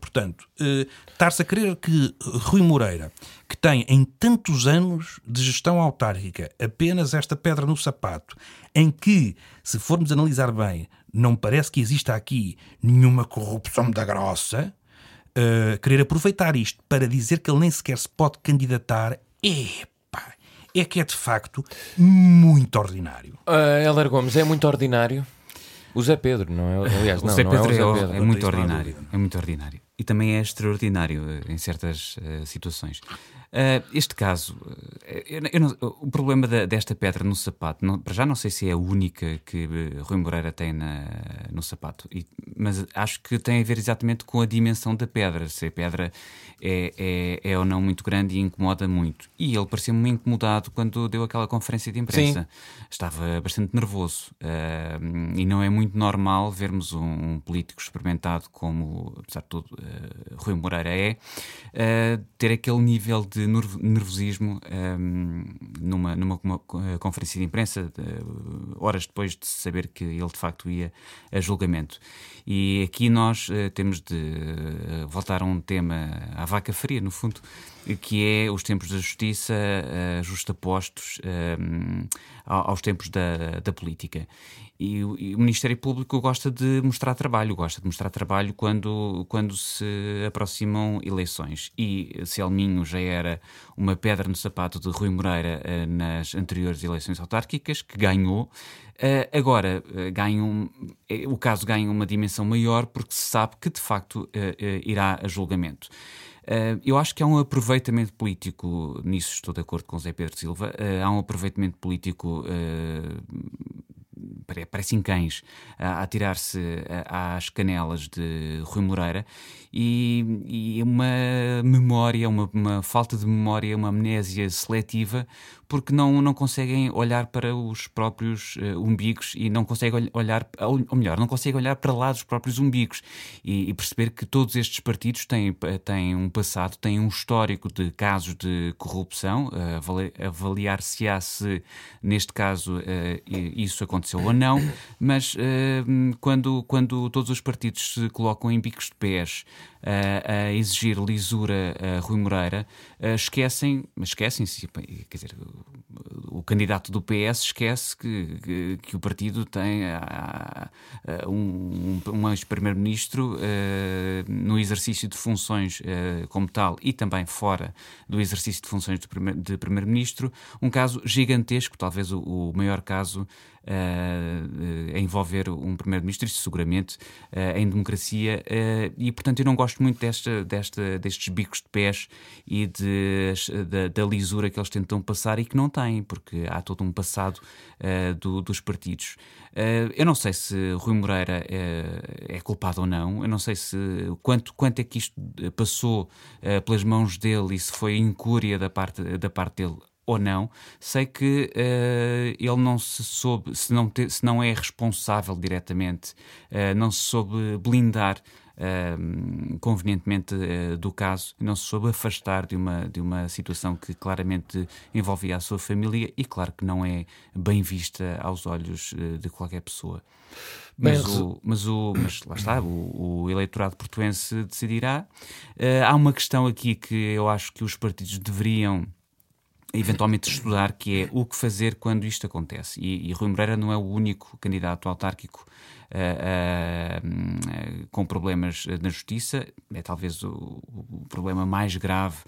Portanto, eh, estar-se a crer que Rui Moreira, que tem em tantos anos de gestão autárquica apenas esta pedra no sapato, em que, se formos analisar bem, não parece que exista aqui nenhuma corrupção da grossa, eh, querer aproveitar isto para dizer que ele nem sequer se pode candidatar, epá, é que é de facto muito ordinário. Uh, Heller Gomes é muito ordinário. O Zé Pedro, não é? Aliás, O não, Zé não Pedro é o Zé é, Pedro. é muito ordinário. É muito ordinário. E também é extraordinário eh, em certas eh, situações. Eh, este caso, eh, eu eu não- o problema da- desta pedra no sapato, não- para já não sei se é a única que eh, Rui Moreira tem na- no sapato, e- mas acho que tem a ver exatamente com a dimensão da pedra. Se a pedra é, é, é ou não muito grande e incomoda muito. E ele pareceu-me incomodado quando deu aquela conferência de imprensa. Estava bastante nervoso. eh, e não é muito normal vermos um, um político experimentado como, apesar de tudo, eh, Rui Moreira é, ter aquele nível de nerv- nervosismo eh, numa, numa uma, eh, conferência de imprensa, eh, horas depois de saber que ele de facto ia a julgamento. E aqui nós eh, temos de voltar a um tema à vaca fria, no fundo, que é os tempos da justiça eh, justapostos eh, ao- aos tempos da, da política. E e o Ministério Público gosta de mostrar trabalho, gosta de mostrar trabalho quando, quando se aproximam eleições. E Selminho já era uma pedra no sapato de Rui Moreira eh, nas anteriores eleições autárquicas, que ganhou. Eh, agora, eh, ganha um- o caso ganha uma dimensão maior porque se sabe que, de facto, eh, irá a julgamento. Uh, eu acho que há um aproveitamento político, nisso estou de acordo com Zé Pedro Silva, uh, há um aproveitamento político, uh, parecem cães, a, a tirar-se às canelas de Rui Moreira e, e uma memória, uma, uma falta de memória, uma amnésia seletiva, porque não, não conseguem olhar para os próprios uh, umbigos e não conseguem ol- olhar, ou melhor, não conseguem olhar para lá dos próprios umbigos. E, e perceber que todos estes partidos têm, têm um passado, têm um histórico de casos de corrupção, uh, avali- avaliar-se-á se neste caso uh, isso aconteceu ou não, mas quando, quando todos os partidos se colocam em bicos de pés a exigir lisura a Rui Moreira, uh, esquecem, mas esquecem-se, quer dizer, o, candidato do PS esquece que, que, que o partido tem um, um, ex-primeiro-ministro ah, no exercício de funções ah, como tal e também fora do exercício de funções de primeiro-ministro, um caso gigantesco, talvez o, o maior caso a envolver um primeiro-ministro, isso seguramente em democracia, e portanto eu não gosto muito desta, desta, destes bicos de pés e de, da, da, lisura que eles tentam passar e que não têm, porque há todo um passado do, dos partidos. eu não sei se Rui Moreira é culpado ou não, eu não sei se quanto, quanto é que isto passou pelas mãos dele e se foi incúria da parte, da parte dele ou não, sei que uh, ele não se soube, se não, te, se não é responsável diretamente, uh, não se soube blindar uh, convenientemente do caso, não se soube afastar de uma, de uma situação que claramente envolvia a sua família e, claro, que não é bem vista aos olhos de qualquer pessoa. Mas, o, mas, o, mas lá está, o, o eleitorado portuense decidirá. há uma questão aqui que eu acho que os partidos deveriam eventualmente estudar, que é o que fazer quando isto acontece. E, e Rui Moreira não é o único candidato autárquico uh, uh, com problemas na justiça, é talvez o, o problema mais grave,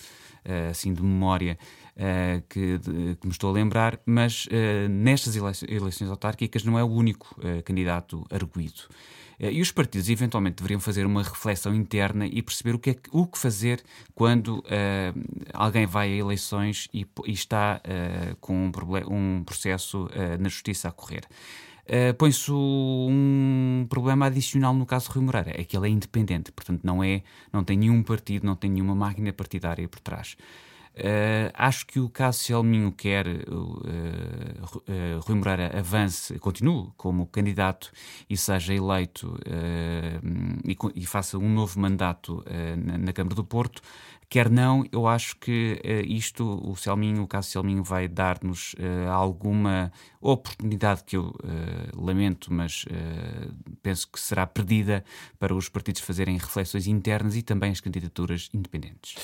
uh, assim, de memória. Que, de, que, me estou a lembrar, mas nestas eleições autárquicas não é o único candidato arguído. Eh, e os partidos eventualmente deveriam fazer uma reflexão interna e perceber o que, é o que fazer quando uh, alguém vai a eleições e, e está uh, com um, um processo uh, na justiça a correr. Uh, põe-se um problema adicional no caso de Rui Moreira, é que ele é independente, portanto não é, não tem nenhum partido, não tem nenhuma máquina partidária por trás. Uh, acho que o caso Selminho quer uh, uh, Rui Moreira avance, continue como candidato e seja eleito e, e, faça um novo mandato na, na, Câmara do Porto, Quer não, eu acho que uh, isto, o Selminho, o caso Selminho, vai dar-nos uh, alguma oportunidade que eu uh, lamento, mas penso que será perdida para os partidos fazerem reflexões internas e também as candidaturas independentes.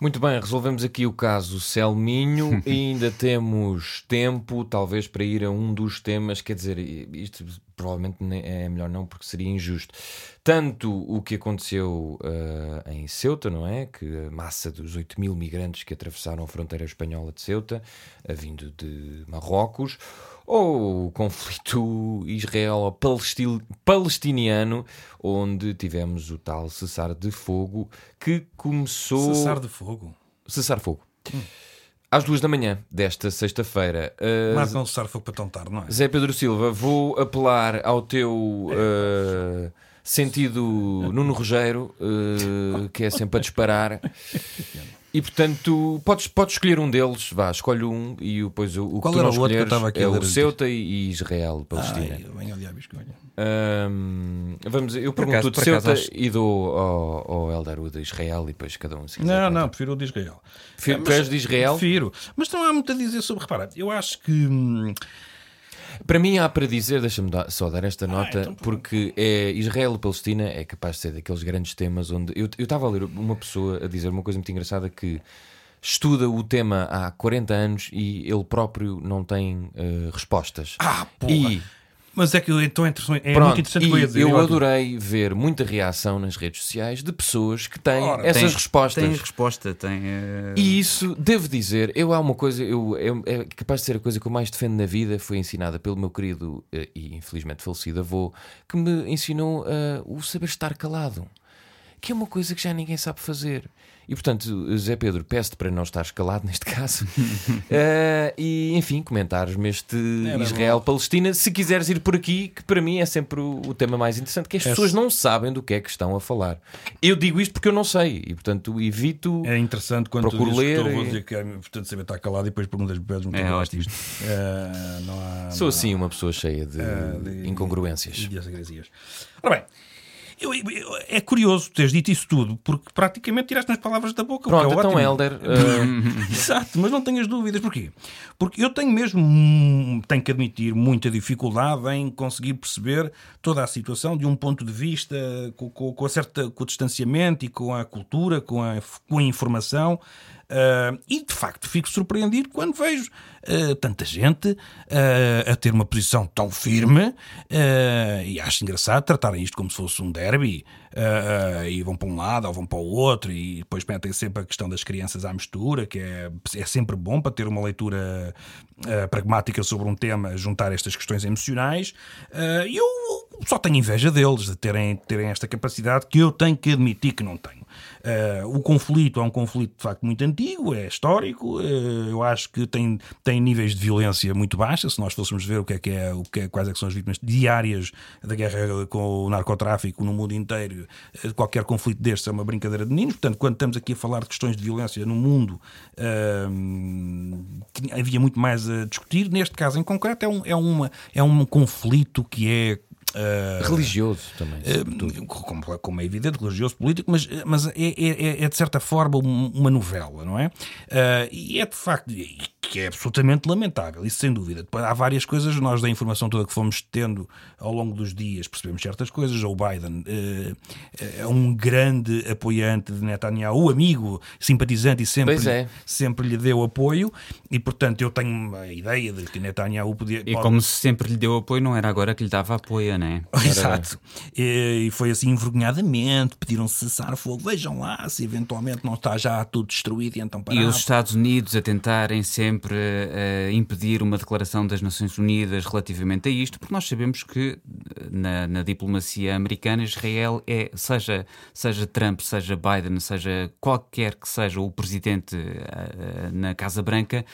Muito bem, resolvemos aqui o caso Selminho e ainda temos tempo, talvez, para ir a um dos temas, quer dizer, isto provavelmente é melhor não, porque seria injusto. Tanto o que aconteceu uh, em Ceuta, não é? Que a massa dos 8 mil migrantes que atravessaram a fronteira espanhola de Ceuta, uh, vindo de Marrocos, ou o conflito israelo-palestiniano, onde tivemos o tal cessar de fogo que começou. Cessar de fogo? Cessar fogo. Hum às duas da manhã desta sexta-feira. Uh, Marca um cessar fogo para tão tarde, não é? Zé Pedro Silva, vou apelar ao teu uh, sentido Nuno Rogério, uh, que é sempre a disparar. E portanto, podes, podes escolher um deles, vá, escolhe um e depois o, o Qual que tu não escolheres é o Ceuta e Israel, Palestina. Ah, bem. Um, vamos, eu pergunto de Ceuta acaso, e dou ao, ao Eldar o de Israel e depois cada um se quiser. Não, não, prefiro o de Israel. Prefiro, é, mas, de Israel? Prefiro, mas não há muito a dizer sobre. Repara, eu acho que. Hum, para mim há para dizer, deixa-me só dar esta ah, nota, então, porque é Israel e Palestina é capaz de ser daqueles grandes temas onde eu estava a ler uma pessoa a dizer uma coisa muito engraçada que estuda o tema há 40 anos e ele próprio não tem uh, respostas. Ah, porra. E mas é que então é, é Pronto, muito interessante e eu, dizer, eu, eu adorei ver muita reação nas redes sociais de pessoas que têm Ora, essas tem, respostas. Tem resposta, tem. Uh... E isso, devo dizer, eu há uma coisa, eu, eu, é capaz de ser a coisa que eu mais defendo na vida, foi ensinada pelo meu querido uh, e infelizmente falecido avô, que me ensinou uh, o saber estar calado. Que é uma coisa que já ninguém sabe fazer. E portanto, Zé Pedro, peço-te para não estar escalado neste caso uh, e enfim, comentares-me este Israel-Palestina. Se quiseres ir por aqui, que para mim é sempre o, o tema mais interessante, que as é pessoas não sabem do que é que estão a falar. Eu digo isto porque eu não sei e portanto evito. É interessante quando procuro tu ler. Que vou dizer que é importante saber estar calado e depois perguntas pedes é ótimo. Isto. Uh, não há, Sou não assim há... uma pessoa cheia de, uh, de incongruências. De Ora bem. Eu, eu, é curioso teres dito isso tudo, porque praticamente tiraste as palavras da boca. Pronto, é então, ótimo. Helder. Uh... Exato, mas não tenhas dúvidas. Porquê? Porque eu tenho mesmo, tenho que admitir, muita dificuldade em conseguir perceber toda a situação de um ponto de vista com, com, com, a certa, com o distanciamento e com a cultura, com a, com a informação Uh, e de facto fico surpreendido quando vejo uh, tanta gente uh, a ter uma posição tão firme e acho engraçado tratarem isto como se fosse um derby e vão para um lado ou vão para o outro e depois metem sempre a questão das crianças à mistura, que é, é sempre bom para ter uma leitura pragmática sobre um tema, juntar estas questões emocionais. Eu só tenho inveja deles de terem, terem esta capacidade que eu tenho que admitir que não tenho. Uh, o conflito é um conflito de facto muito antigo, é histórico. Uh, eu acho que tem, tem níveis de violência muito baixos. Se nós fôssemos ver o que é que é, o que é, quais é que são as vítimas diárias da guerra com o narcotráfico no mundo inteiro, uh, qualquer conflito destes é uma brincadeira de meninos. Portanto, quando estamos aqui a falar de questões de violência no mundo, havia muito mais a discutir. Neste caso em concreto, é um, é uma, é um conflito que é Uh, religioso também. Uh, como, como, é evidente, religioso, político, mas, mas é, é, é de certa forma uma novela, não é? Uh, e é de facto que é absolutamente lamentável, isso sem dúvida. Depois, há várias coisas, nós da informação toda que fomos tendo ao longo dos dias percebemos certas coisas. O Biden uh, é um grande apoiante de Netanyahu, amigo, simpatizante e sempre, é. sempre lhe deu apoio. E portanto, eu tenho a ideia de que Netanyahu podia. E pode... como se sempre lhe deu apoio, não era agora que lhe dava apoio, não é? Exato. E, e foi assim envergonhadamente, pediram cessar fogo. Vejam lá se eventualmente não está já tudo destruído e então E os Estados Unidos a tentarem sempre sempre a impedir uma declaração das Nações Unidas relativamente a isto, porque nós sabemos que na, na diplomacia americana Israel é, seja, seja Trump, seja Biden, seja qualquer que seja o presidente uh, na Casa Branca,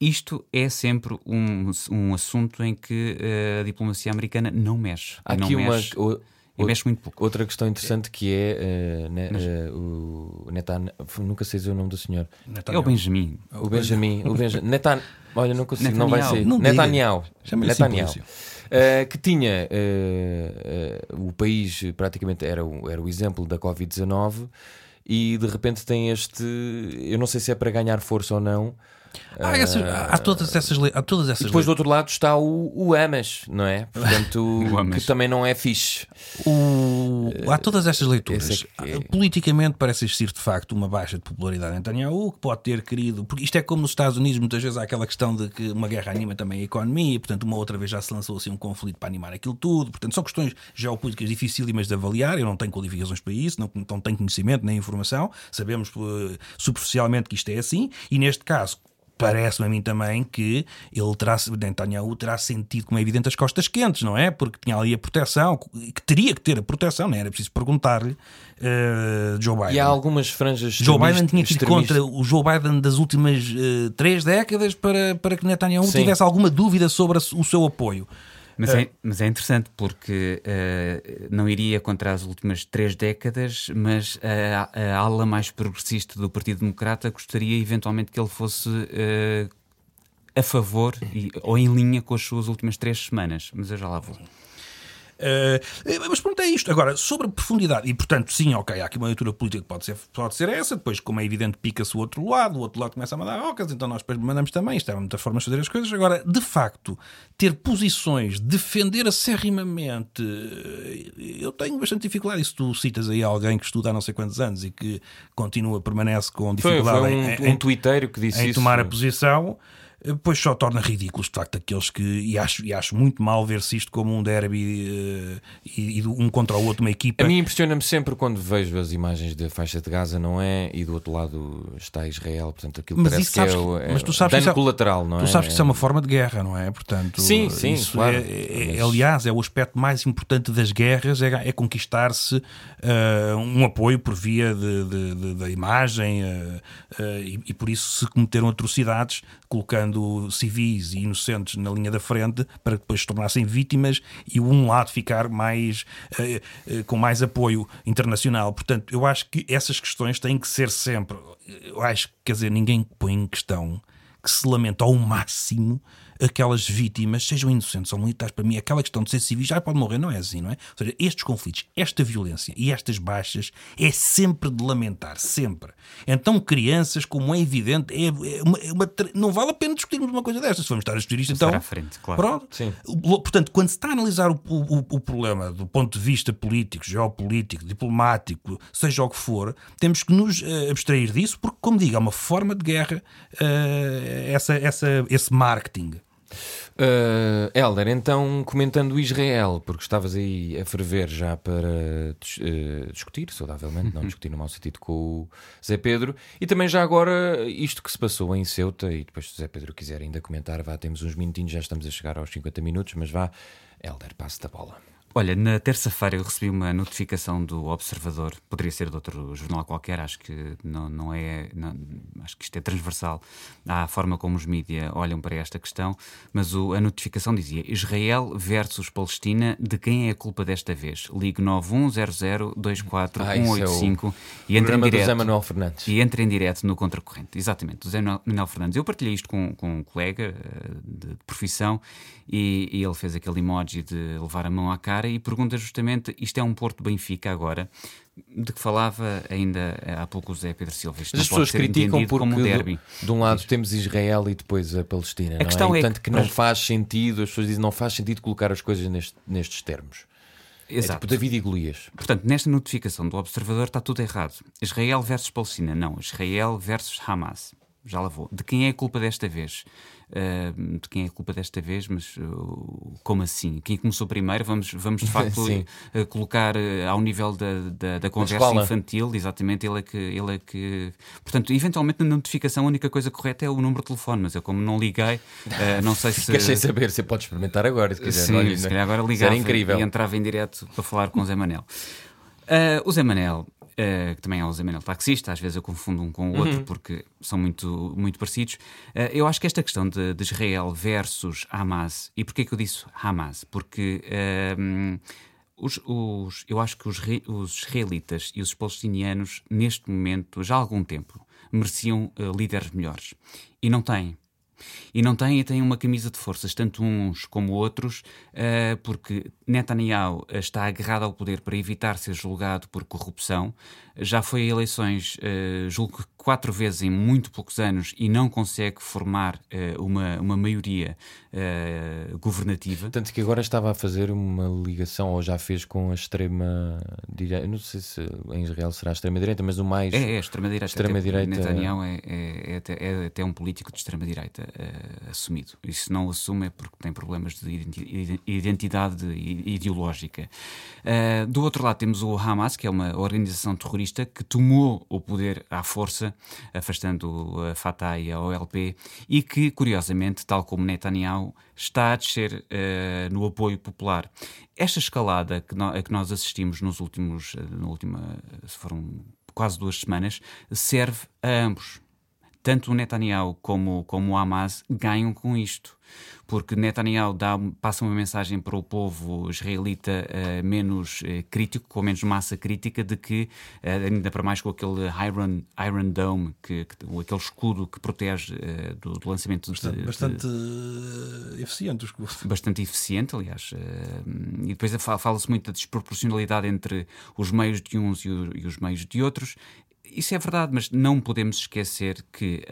isto é sempre um, um assunto em que a diplomacia americana não mexe. Há não aqui mexe. uma. E mexe muito pouco. Outra questão interessante que é uh, ne, uh, o Netan, nunca sei dizer o nome do senhor. É o Benjamin. O Benjamin. O Benjamin. Netan, olha, não consigo, não vai ser. Não Netanyahu. Netanyahu. Uh, que tinha o país praticamente era o, era o exemplo da Covid-19 e de repente tem este. Eu não sei se é para ganhar força ou não Há, essas, há, todas essas há todas essas depois do outro lado está o, o Amas, não é? Portanto, que também não é fixe. O, há todas estas leituras. É que... Politicamente parece existir de facto uma baixa de popularidade em Netanyahu, que pode ter querido. Porque isto é como nos Estados Unidos, muitas vezes há aquela questão de que uma guerra anima também a economia, e, portanto, uma outra vez já se lançou assim um conflito para animar aquilo tudo. Portanto, são questões geopolíticas dificílimas de avaliar. Eu não tenho qualificações para isso, não, não tenho conhecimento nem informação. Sabemos uh, superficialmente que isto é assim, e neste caso parece-me a mim também que ele terá, Netanyahu terá sentido, como é evidente, as costas quentes, não é? Porque tinha ali a proteção, que teria que ter a proteção, não é? era preciso perguntar-lhe uh, Joe Biden. E há algumas franjas Joe Biden tinha ir contra o Joe Biden das últimas uh, três décadas para, para que Netanyahu Sim. tivesse alguma dúvida sobre o seu apoio. Mas é, mas é interessante porque uh, não iria contra as últimas três décadas, mas a, a, ala mais progressista do Partido Democrata gostaria eventualmente que ele fosse uh, a favor e, ou em linha com as suas últimas três semanas. Mas eu já lá vou. Uh, mas pronto, é isto. Agora, sobre a profundidade, e portanto, sim, ok, há aqui uma leitura política que pode ser, pode ser essa, depois, como é evidente, pica-se o outro lado, o outro lado começa a mandar ocas, então nós depois mandamos também. Isto é muitas formas de fazer as coisas. Agora, de facto, ter posições, defender acerrimamente, eu tenho bastante dificuldade. E se tu citas aí alguém que estuda há não sei quantos anos e que continua, permanece com dificuldade foi, foi um, em, um twitteiro que disse em isso. tomar a posição depois só torna ridículos, de facto, aqueles que. E acho, e acho muito mal ver-se isto como um derby uh, e, e, um contra o outro, uma equipa. A mim impressiona-me sempre quando vejo as imagens da faixa de Gaza, não é? E do outro lado está Israel, portanto aquilo mas parece que é, o, é mas tu sabes dano é, colateral, não é? Tu sabes que isso é uma forma de guerra, não é? Portanto, sim, sim, claro. É, é, mas... Aliás, é o aspecto mais importante das guerras, é, é conquistar-se uh, um apoio por via da imagem uh, e, e por isso se cometeram atrocidades colocando civis e inocentes na linha da frente para que depois se tornassem vítimas e um lado ficar mais eh, eh, com mais apoio internacional. Portanto, eu acho que essas questões têm que ser sempre. Eu acho que, quer dizer, ninguém põe em questão que se lamenta ao máximo aquelas vítimas, sejam inocentes ou militares, para mim, aquela questão de ser civis já pode morrer, não é assim, não é? Ou seja, estes conflitos, esta violência e estas baixas é sempre de lamentar, sempre. Então, crianças, como é evidente, é, é uma, é uma, não vale a pena discutirmos uma coisa destas. Se vamos estar a discutir isto, então. à frente, claro. Pronto. Sim. Portanto, quando se está a analisar o, o, o problema do ponto de vista político, geopolítico, diplomático, seja o que for, temos que nos uh, abstrair disso, porque, como digo, é uma forma de guerra uh, essa, essa, esse marketing. Uh, Helder, então comentando Israel, porque estavas aí a ferver já para uh, discutir, saudavelmente, não discutir no mau sentido com o Zé Pedro, e também já agora isto que se passou em Ceuta, e depois se o Zé Pedro quiser ainda comentar, vá, temos uns minutinhos, já estamos a chegar aos 50 minutos, mas vá, Helder, passe da bola. Olha, na terça-feira eu recebi uma notificação do Observador, poderia ser de outro jornal qualquer, acho que não, não é. Não, acho que isto é transversal à forma como os mídias olham para esta questão, mas o, a notificação dizia Israel versus Palestina, de quem é a culpa desta vez? Ligue 910024 ah, é e entra em direto. Manuel Fernandes. E entra em direto no contracorrente. Exatamente, do Zé Manuel Fernandes. Eu partilhei isto com, com um colega eh, de, de profissão e, e ele fez aquele emoji de levar a mão à cara e pergunta justamente: isto é um Porto Benfica agora? De que falava ainda há pouco o Zé Pedro Silva. Isto As pessoas criticam porque um derby. De, de, um lado temos Israel e depois a Palestina. A não questão é? é que, que não faz sentido, as pessoas dizem não faz sentido colocar as coisas neste, nestes termos. Exato. É tipo David e Golias. Portanto, nesta notificação do Observador está tudo errado. Israel versus Palestina. Não, Israel versus Hamas. Já lá vou. De quem é a culpa desta vez? Uh, de quem é a culpa desta vez, mas uh, como assim? Quem começou primeiro? Vamos, vamos de facto uh, colocar ao nível da, da, da conversa infantil, exatamente, ele é, que, ele é que. Portanto, eventualmente na notificação a única coisa correta é o número de telefone, mas eu, como não liguei, não sei se. Ficas sem saber, você pode experimentar agora, se quiser. Sim, Olha, se calhar agora ligava e entrava em direto para falar com o Zé Manel. o Zé Manel Uh, que também é o Zé Manuel taxista, às vezes eu confundo um com o outro uhum. porque são muito, muito parecidos. Uh, eu acho que esta questão de, de, Israel versus Hamas, e porquê que eu disse Hamas? Porque uh, os, os, eu acho que os, os, israelitas e os palestinianos, neste momento, já há algum tempo, mereciam líderes melhores. E não têm. E não têm, têm uma camisa de forças, tanto uns como outros, uh, porque Netanyahu está agarrado ao poder para evitar ser julgado por corrupção. Já foi a eleições, uh, julgo que quatro vezes em muito poucos anos e não consegue formar uh, uma, uma maioria governativa. Tanto que agora estava a fazer uma ligação, ou já fez com a extrema direita. Não sei se em Israel será a extrema-direita, mas o mais. É, é a extrema-direita. Extrema-direita. Netanyahu é, é, é, até, é até um político de extrema-direita uh, assumido. E se não assume é porque tem problemas de identidade ideológica. Uh, do outro lado temos o Hamas, que é uma organização terrorista que tomou o poder à força, afastando a Fatah e a OLP, e que, curiosamente, tal como Netanyahu, está a descer uh, no apoio popular. Esta escalada que a que nós assistimos nos últimos, na última, foram quase duas semanas, serve a ambos tanto o Netanyahu como, como o Hamas ganham com isto porque Netanyahu dá, passa uma mensagem para o povo israelita uh, menos uh, crítico, com menos massa crítica, de que, uh, ainda para mais com aquele Iron, Iron Dome, que, que aquele escudo que protege do, do, lançamento bastante, de, bastante de, eficiente. Bastante eficiente, aliás. e depois fala-se muito da desproporcionalidade entre os meios de uns e, o, e os meios de outros. Isso é verdade, mas não podemos esquecer que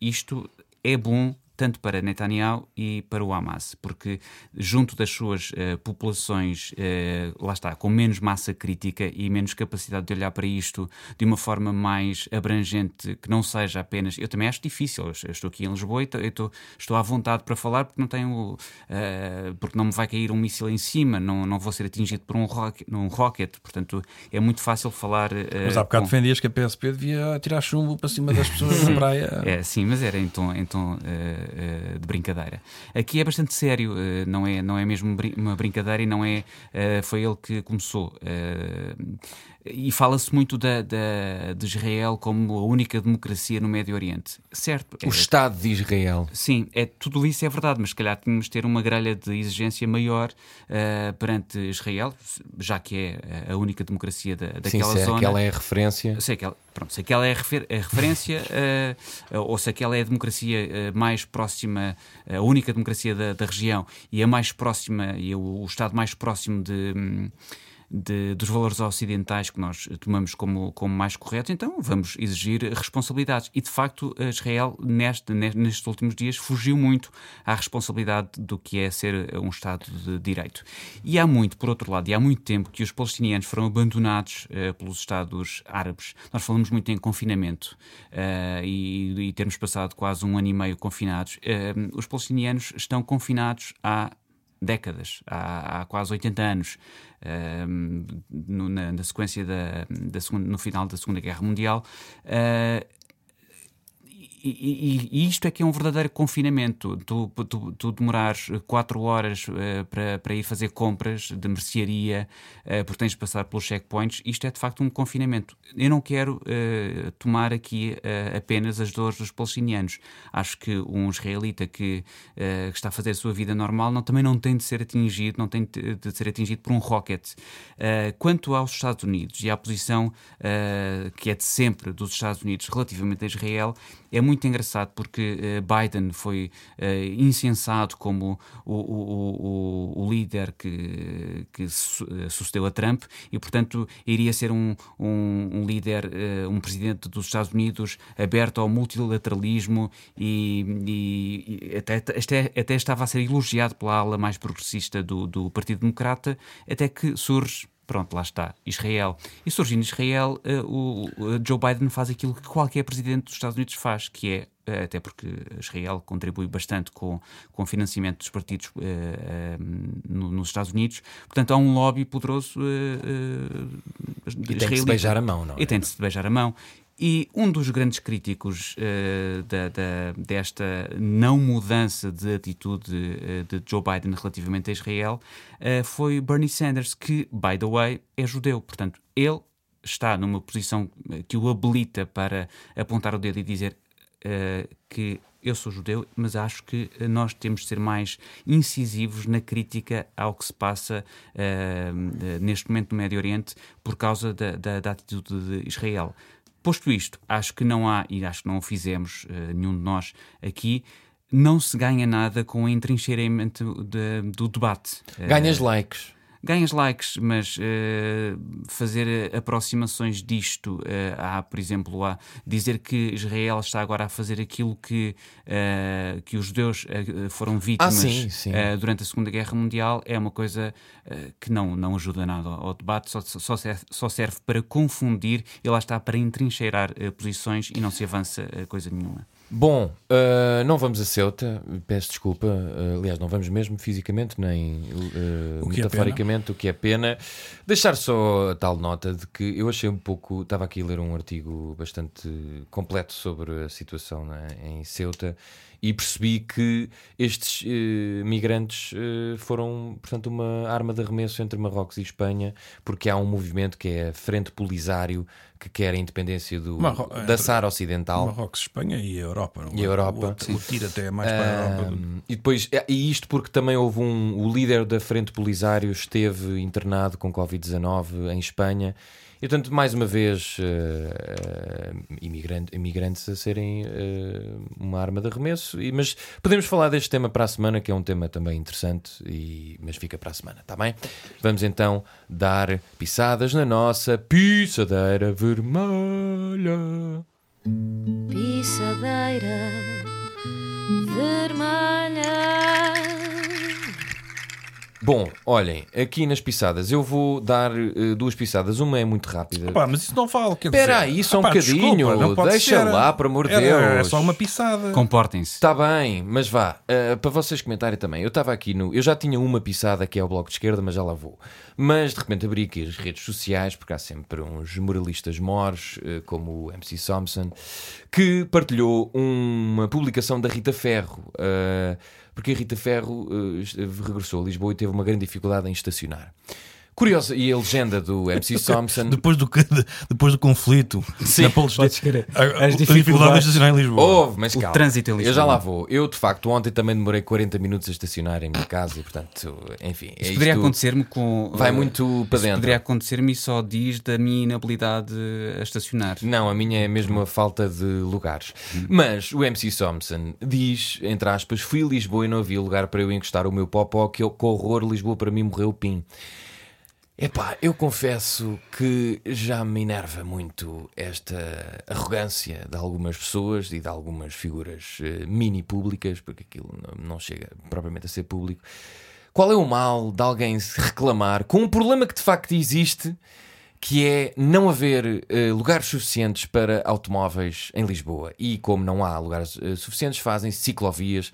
isto é bom tanto para Netanyahu e para o Hamas, porque junto das suas uh, populações, uh, lá está, com menos massa crítica e menos capacidade de olhar para isto de uma forma mais abrangente, que não seja apenas. Eu também acho difícil, eu estou aqui em Lisboa e estou, estou à vontade para falar porque não tenho. Uh, porque não me vai cair um míssil em cima, não, não vou ser atingido por um, rocket, um rocket portanto é muito fácil falar. mas há bocado com... defendias que a PSP devia tirar chumbo para cima das pessoas na praia. É, sim, mas era então. então uh, de brincadeira. Aqui é bastante sério, uh, não, é, não é mesmo uma brincadeira e não é. Uh, foi ele que começou. E fala-se muito da, da, de Israel como a única democracia no Médio Oriente. Certo. O é, Estado de Israel. Sim, é, tudo isso é verdade, mas se calhar tínhamos de ter uma grelha de exigência maior uh, perante Israel, já que é a única democracia da, daquela Sim, se zona. aquela é a referência. Se aquela, pronto, se aquela é a, refer, a referência, uh, ou se aquela é a democracia uh, mais próxima, a única democracia da, da, região e a mais próxima, e o, o Estado mais próximo de. Um, de, dos valores ocidentais que nós tomamos como, como mais corretos, então vamos exigir responsabilidades. E de facto, Israel, neste, nestes últimos dias, fugiu muito à responsabilidade do que é ser um Estado de Direito. E há muito, por outro lado, e há muito tempo que os palestinianos foram abandonados uh, pelos Estados árabes. Nós falamos muito em confinamento uh, e, e termos passado quase um ano e meio confinados. Uh, os palestinianos estão confinados há décadas, há, há quase 80 anos, uh, no, na, na, sequência da, da segunda, no final da Segunda Guerra Mundial. Uh, e, e, isto é que é um verdadeiro confinamento. Tu, tu, tu demorares quatro horas uh, para, para ir fazer compras de mercearia, uh, porque tens de passar pelos checkpoints, isto é de facto um confinamento. Eu não quero uh, tomar aqui apenas as dores dos palestinianos. Acho que um israelita que, que, está a fazer a sua vida normal não, também não tem de ser atingido, não tem de, ser atingido por um rocket. quanto aos Estados Unidos e à posição que é de sempre dos Estados Unidos relativamente a Israel, é muito engraçado porque uh, Biden foi uh, incensado como o, o, o, o, líder que, que eh, sucedeu a Trump e, portanto, iria ser um, um, um líder, um presidente dos Estados Unidos aberto ao multilateralismo e, e, e até, até, até, estava a ser elogiado pela ala mais progressista do, do Partido Democrata, até que surge Pronto, lá está, Israel. E surgindo Israel, uh, o, o, Joe Biden faz aquilo que qualquer presidente dos Estados Unidos faz, que é, uh, até porque Israel contribui bastante com, com o financiamento dos partidos uh, no, nos Estados Unidos, portanto há um lobby poderoso e tem de se beijar a mão, não é? E tem de se beijar a mão. E um dos grandes críticos uh, da, da, desta não mudança de atitude uh, de Joe Biden relativamente a Israel uh, foi Bernie Sanders, que, by the way, é judeu. Portanto, ele está numa posição que o habilita para apontar o dedo e dizer que eu sou judeu, mas acho que nós temos de ser mais incisivos na crítica ao que se passa neste momento no Médio Oriente por causa da, da, da atitude de Israel. Posto isto, acho que não há, e acho que não o fizemos uh, nenhum de nós aqui, não se ganha nada com o entrincheiramento de, do debate. Ganhas likes ganhas likes, mas uh, fazer aproximações disto, uh, há, por exemplo, a dizer que Israel está agora a fazer aquilo que, uh, que os judeus foram vítimas ah, sim, sim. durante a Segunda Guerra Mundial, é uma coisa que não, não ajuda nada ao, ao debate, só, só, serve, só serve para confundir e lá está para entrincheirar posições e não se avança coisa nenhuma. Bom, uh, não vamos a Ceuta, peço desculpa, uh, aliás, não vamos mesmo fisicamente nem uh, o metaforicamente, o que é pena. Deixar só a tal nota de que eu achei um pouco. Estava aqui a ler um artigo bastante completo sobre a situação né, em Ceuta e percebi que estes uh, migrantes uh, foram, portanto, uma arma de arremesso entre Marrocos e Espanha, porque há um movimento que é a Frente Polisário que quer a independência do, Marro da Sara Ocidental. Marrocos, Espanha e a Europa. Não? E a Europa. O, o, o tiro até é mais para a Europa. Do... E depois, é, e isto porque também houve um. O líder da Frente Polisário esteve internado com Covid-19 em Espanha e, portanto, mais uma vez, uh, imigrante, imigrantes a serem uh, uma arma de arremesso. E, mas podemos falar deste tema para a semana, que é um tema também interessante, e, mas fica para a semana, está bem? Vamos então dar pisadas na nossa pisadeira vermelha. Pisadeira vermelha. Bom, olhem, aqui nas pisadas eu vou dar uh, duas pisadas. Uma é muito rápida. Pá, mas isso não vale. Espera aí, só um bocadinho. Desculpa, Deixa ser. lá, por amor de Deus. É só uma pisada. Comportem-se. Está bem, mas vá. Uh, para vocês comentarem também. Eu estava aqui no. Eu já tinha uma pisada que é o Bloco de Esquerda, mas já lá vou. Mas de repente abri aqui as redes sociais, porque há sempre uns moralistas mores, uh, como o MC Thompson, que partilhou uma publicação da Rita Ferro. Uh, porque a Rita Ferro uh, regressou a Lisboa e teve uma grande dificuldade em estacionar. Curiosa, e a legenda do MC Thompson. Depois do, depois do conflito Sim, podes crer. a, a, As a dificuldade de dificuldades. estacionar em Lisboa. Houve, mas O calma. trânsito em Eu Lisboa. já lá vou. Eu, de facto, ontem também demorei 40 minutos a estacionar em minha casa e, portanto, enfim. é Isso poderia acontecer-me com. Vai muito para dentro. Poderia acontecer-me e só diz da minha inabilidade a estacionar. Não, a minha é mesmo a falta de lugares. Mas o MC Thompson diz, entre aspas, fui a Lisboa e não havia lugar para eu encostar o meu popó, que eu, com horror, Lisboa para mim morreu o pim. Epá, eu confesso que já me enerva muito esta arrogância de algumas pessoas e de algumas figuras eh, mini públicas, porque aquilo não, chega propriamente a ser público. Qual é o mal de alguém se reclamar com um problema que de facto existe, que é não haver eh, lugares suficientes para automóveis em Lisboa? E como não há lugares eh, suficientes, fazem ciclovias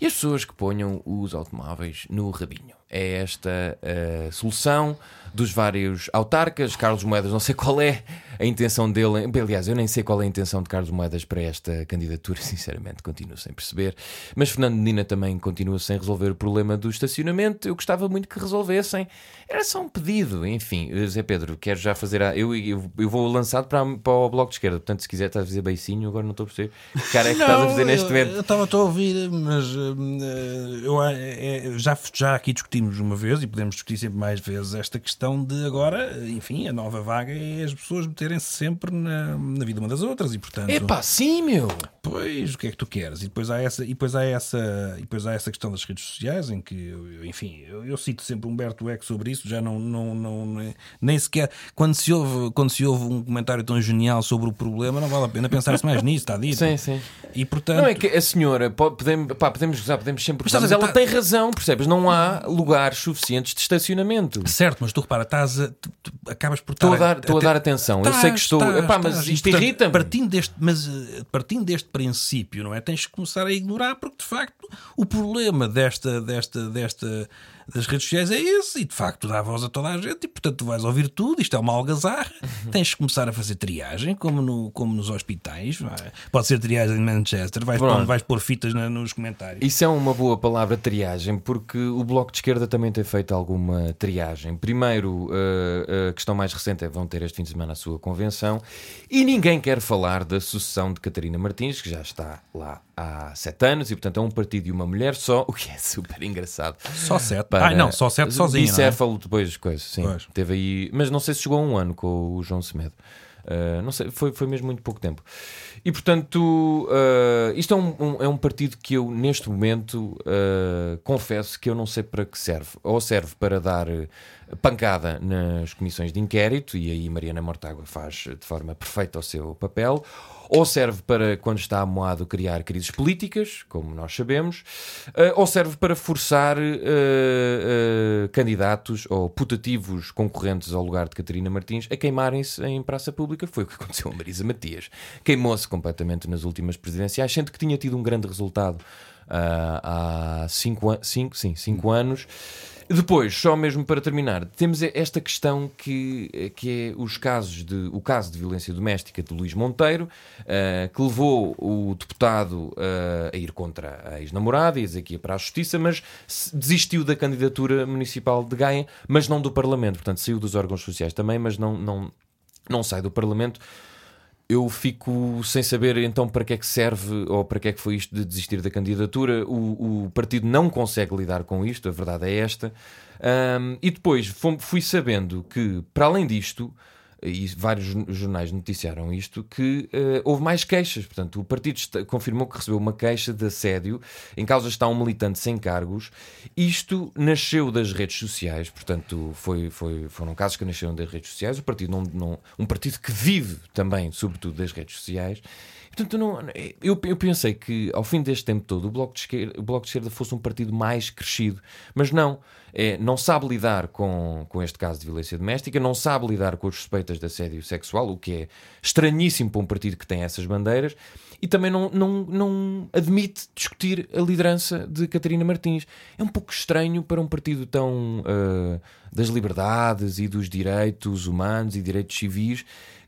e as pessoas que ponham os automóveis no rabinho. É esta a solução dos vários autarcas. Carlos Moedas, não sei qual é a intenção dele. Aliás, eu nem sei qual é a intenção de Carlos Moedas para esta candidatura, sinceramente, continuo sem perceber. Mas Fernando Medina também continua sem resolver o problema do estacionamento. Eu gostava muito que resolvessem. Era só um pedido, enfim. Zé Pedro, quero já fazer. A... Eu, eu, eu vou lançado para, para o bloco de esquerda. Portanto, se quiser, estás a fazer beicinho. Agora não estou a perceber. Que cara é que estás a fazer neste momento? Eu estava a ouvir, mas eh, eu, eh, já, já aqui discutimos uma vez e podemos discutir sempre mais vezes esta questão de agora, enfim, a nova vaga é as pessoas meterem-se sempre na, na vida uma das outras e portanto. Epá, sim, meu! Pois, o que é que tu queres? E depois há essa, e depois há essa, e depois há essa questão das redes sociais em que, enfim, eu, eu cito sempre Humberto Eco sobre isso, já não, não, não, nem- sequer quando se, ouve, quando se ouve um comentário tão genial sobre o problema, não vale a pena pensar-se mais nisso, está dito. Sim, sim. E portanto, Não é que a senhora, pode, podemos, pá, podemos gozar, podemos sempre Mas mas ela tá- tem razão, percebes? Não há lugares suficientes de estacionamento. certo, mas tu repara, estás a, tu- tu acabas por Estou a estar dar, estou a dar atenção. eu Estás, sei que estou. estás, Epá, mas estás. Isto irrita-me. Partindo deste, mas eh, partindo deste princípio, não é? Tens que começar a ignorar, porque de facto o problema desta, desta, desta, das redes sociais é esse, e de facto dá voz a toda a gente, e portanto tu vais ouvir tudo, isto é uma algazarra. Tens que começar a fazer triagem, como, no, como nos hospitais. vai. Pode ser triagem em Manchester, vais, pôr, vais pôr fitas na- nos comentários. Isso é uma boa palavra, triagem, porque o Bloco de Esquerda também tem feito alguma triagem. Primeiro, eh, a questão mais recente é vão ter este fim de semana a sua convenção e ninguém quer falar da sucessão de Catarina Martins, que já está lá há sete anos e, portanto, é um partido e uma mulher só, o que é super engraçado. Só sete. Para- Ah, não, só sete sozinho. é? Bicéfalo depois, coisa, sim. Pois. Teve aí, mas não sei se chegou a um ano com o João Semedo. Uh, não sei, foi, foi mesmo muito pouco tempo. E portanto, uh, isto é um, um- é um partido que eu, neste momento, uh, confesso que eu não sei para que serve. Ou serve para dar pancada nas comissões de inquérito, e aí Mariana Mortágua faz de forma perfeita o seu papel, ou serve para, quando está amoado, criar crises políticas, como nós sabemos, eh, ou serve para forçar eh, eh, candidatos ou putativos concorrentes ao lugar de Catarina Martins a queimarem-se em praça pública. Foi o que aconteceu a Marisa Matias. Queimou-se completamente nas últimas presidenciais, sendo que tinha tido um grande resultado há cinco, cinco, sim, cinco anos. Depois, só mesmo para terminar, temos esta questão que, que é os casos de, o caso de violência doméstica de Luís Monteiro, eh, que levou o deputado eh, a ir contra a ex-namorada e a dizer que ia para a justiça, mas desistiu da candidatura municipal de Gaia, mas não do Parlamento. Portanto, saiu dos órgãos sociais também, mas não, não, não sai do Parlamento eu fico sem saber então para que é que serve ou para que é que foi isto de desistir da candidatura. O, o partido não consegue lidar com isto, a verdade é esta. Ahm, e depois fui sabendo que, para além disto, e vários jor- jornais noticiaram isto, que eh, houve mais queixas. Portanto, o partido está- confirmou que recebeu uma queixa de assédio. Em causa está um militante sem cargos. Isto nasceu das redes sociais, portanto, foi, foi- foram casos que nasceram das redes sociais. O partido não, não- um partido que vive também, sobretudo, das redes sociais. Portanto, não, eu, eu pensei que ao fim deste tempo todo o Bloco, de Esquerda, o Bloco de Esquerda fosse um partido mais crescido, mas não. É, não sabe lidar com, com este caso de violência doméstica, não sabe lidar com as suspeitas de assédio sexual, o que é estranhíssimo para um partido que tem essas bandeiras, e também não, não, não admite discutir a liderança de Catarina Martins. É um pouco estranho para um partido tão ah, das liberdades e dos direitos humanos e direitos civis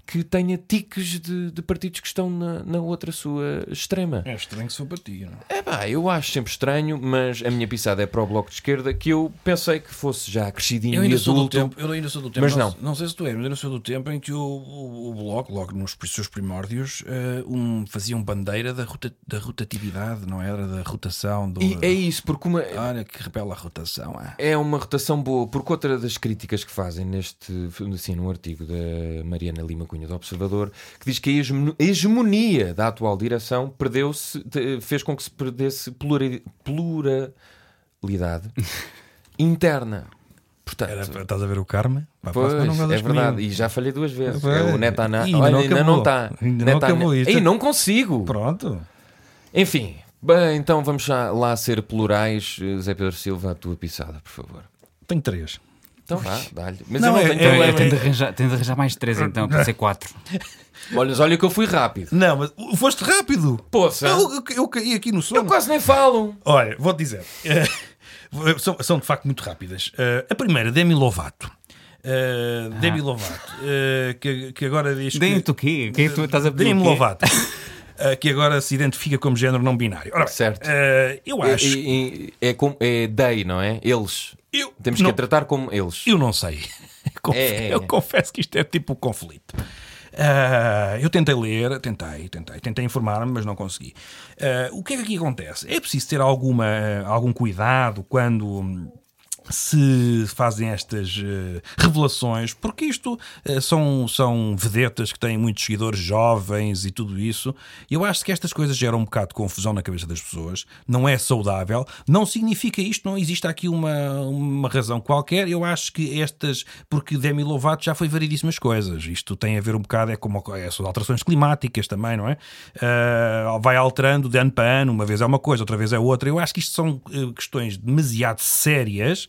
que tenha tiques de, de partidos que estão na, na outra sua extrema. É estranho que para ti, não É pá, eu acho sempre estranho, mas a minha pisada é para o Bloco de Esquerda, que eu pensei que fosse já crescidinho Eu e ainda, sou do adulto. tempo, eu ainda sou do tempo, Mas não, não. não sei se tu és, mas eu ainda sou do tempo em que o, o, o Bloco, logo nos seus primórdios, eh, um, faziam bandeira da, rota, da rotatividade, não era? Da rotação. Do, E é isso, porque uma, Olha que repela a rotação. ah. é uma rotação boa, porque outra das críticas que fazem neste, assim, no artigo da Mariana Lima Cunha do Observador, que diz que a hegemon- a hegemonia da atual direção perdeu-se, fez com que se perdesse plurali- pluralidade interna. Portanto, Era, estás a ver o karma? Pá, Pois, não é verdade, comigo. e já falhei duas vezes. É o Netana. E ainda Olha, não ainda não está. Ainda não isto. Ei, não consigo. Pronto. Enfim, bem, então vamos lá ser plurais. Zé Pedro Silva, a tua pisada, por favor. Tenho três. Então vá, dá-lhe. Mas Não, eu não é- tenho é- Eu, problema. eu tenho, de arranjar, de arranjar mais três então, para ser quatro. Olha, olha que eu fui rápido. Não, mas uh, foste rápido. Poça. Eu, eu, eu caí aqui no Eu sono. quase nem falo. Olha, vou-te dizer. eh, são, são de facto muito rápidas. Eh, a primeira, Demi Lovato. Eh, Demi Lovato. que, que agora diz que. Dentro o quê? Quem é que tu estás a pedir? Demi? Lovato. que agora se identifica como género não binário. Ora bem, Certo. eu acho. E- e- é, como, é they, não é? Eles. Eu, Temos não, que a tratar como eles. eu não sei. Confe- É, é, Eu é. confesso que isto é tipo conflito. Ah, eu tentei ler, tentei, tentei, tentei informar-me, mas não consegui. Ah, o que é que aqui acontece? É preciso ter alguma, algum cuidado quando se fazem estas eh, revelações, porque isto eh, são, são vedetas que têm muitos seguidores jovens e tudo isso. Eu acho que estas coisas geram um bocado de confusão na cabeça das pessoas. Não é saudável. Não significa isto, não existe aqui uma, uma razão qualquer. Eu acho que estas, porque Demi Lovato já foi variedíssimas coisas. Isto tem a ver um bocado, é como é, são alterações climáticas também, não é? Ah, vai alterando de ano para ano, uma vez é uma coisa, outra vez é outra. Eu acho que isto são questões demasiado sérias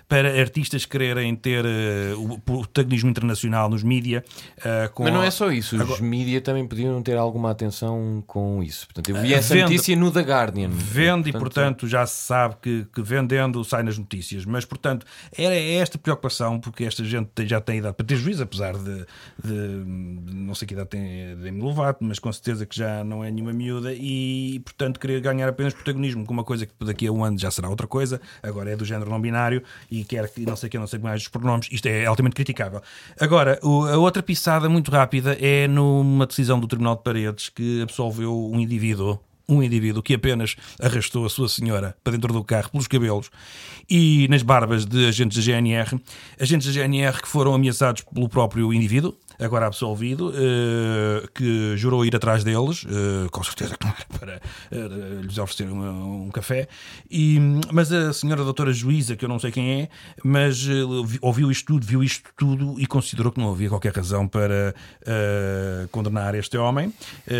para artistas quererem ter eh, o protagonismo internacional nos mídia. eh, com Mas não a- é só isso, os Agora- mídia também podiam ter alguma atenção com isso. Portanto, eu vi essa vende- notícia no The Guardian. Vende e, portanto, já se sabe que, que vendendo sai nas notícias. Mas, portanto, era esta preocupação, porque esta gente já tem idade para ter juízo, apesar de, de- de não sei que idade tem Demi Lovato, mas com certeza que já não é nenhuma miúda e, portanto, querer ganhar apenas protagonismo com uma coisa que daqui a um ano já será outra coisa, agora é do género não binário e quer que não sei que, não sei mais os pronomes, isto é altamente criticável. Agora, o- a outra pisada muito rápida é numa decisão do Tribunal de Paredes que absolveu um indivíduo um indivíduo que apenas arrastou a sua senhora para dentro do carro pelos cabelos e nas barbas de agentes da GNR, agentes da GNR que foram ameaçados pelo próprio indivíduo, agora absolvido, eh, que jurou ir atrás deles, eh, com certeza que não era para lhes oferecer um café, e, mas a senhora doutora juíza, que eu não sei quem é, mas eh, vi- ouviu isto tudo, viu isto tudo e considerou que não havia qualquer razão para condenar este homem,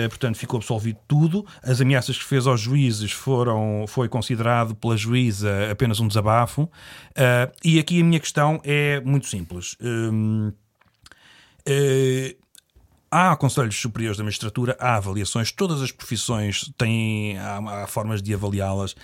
portanto ficou absolvido tudo. As ameaças que fez aos juízes foram, foi considerado pela juíza apenas um desabafo. E aqui a minha questão é muito simples. Hum, Há conselhos superiores da magistratura, há avaliações, todas as profissões têm há, há formas de avaliá-las.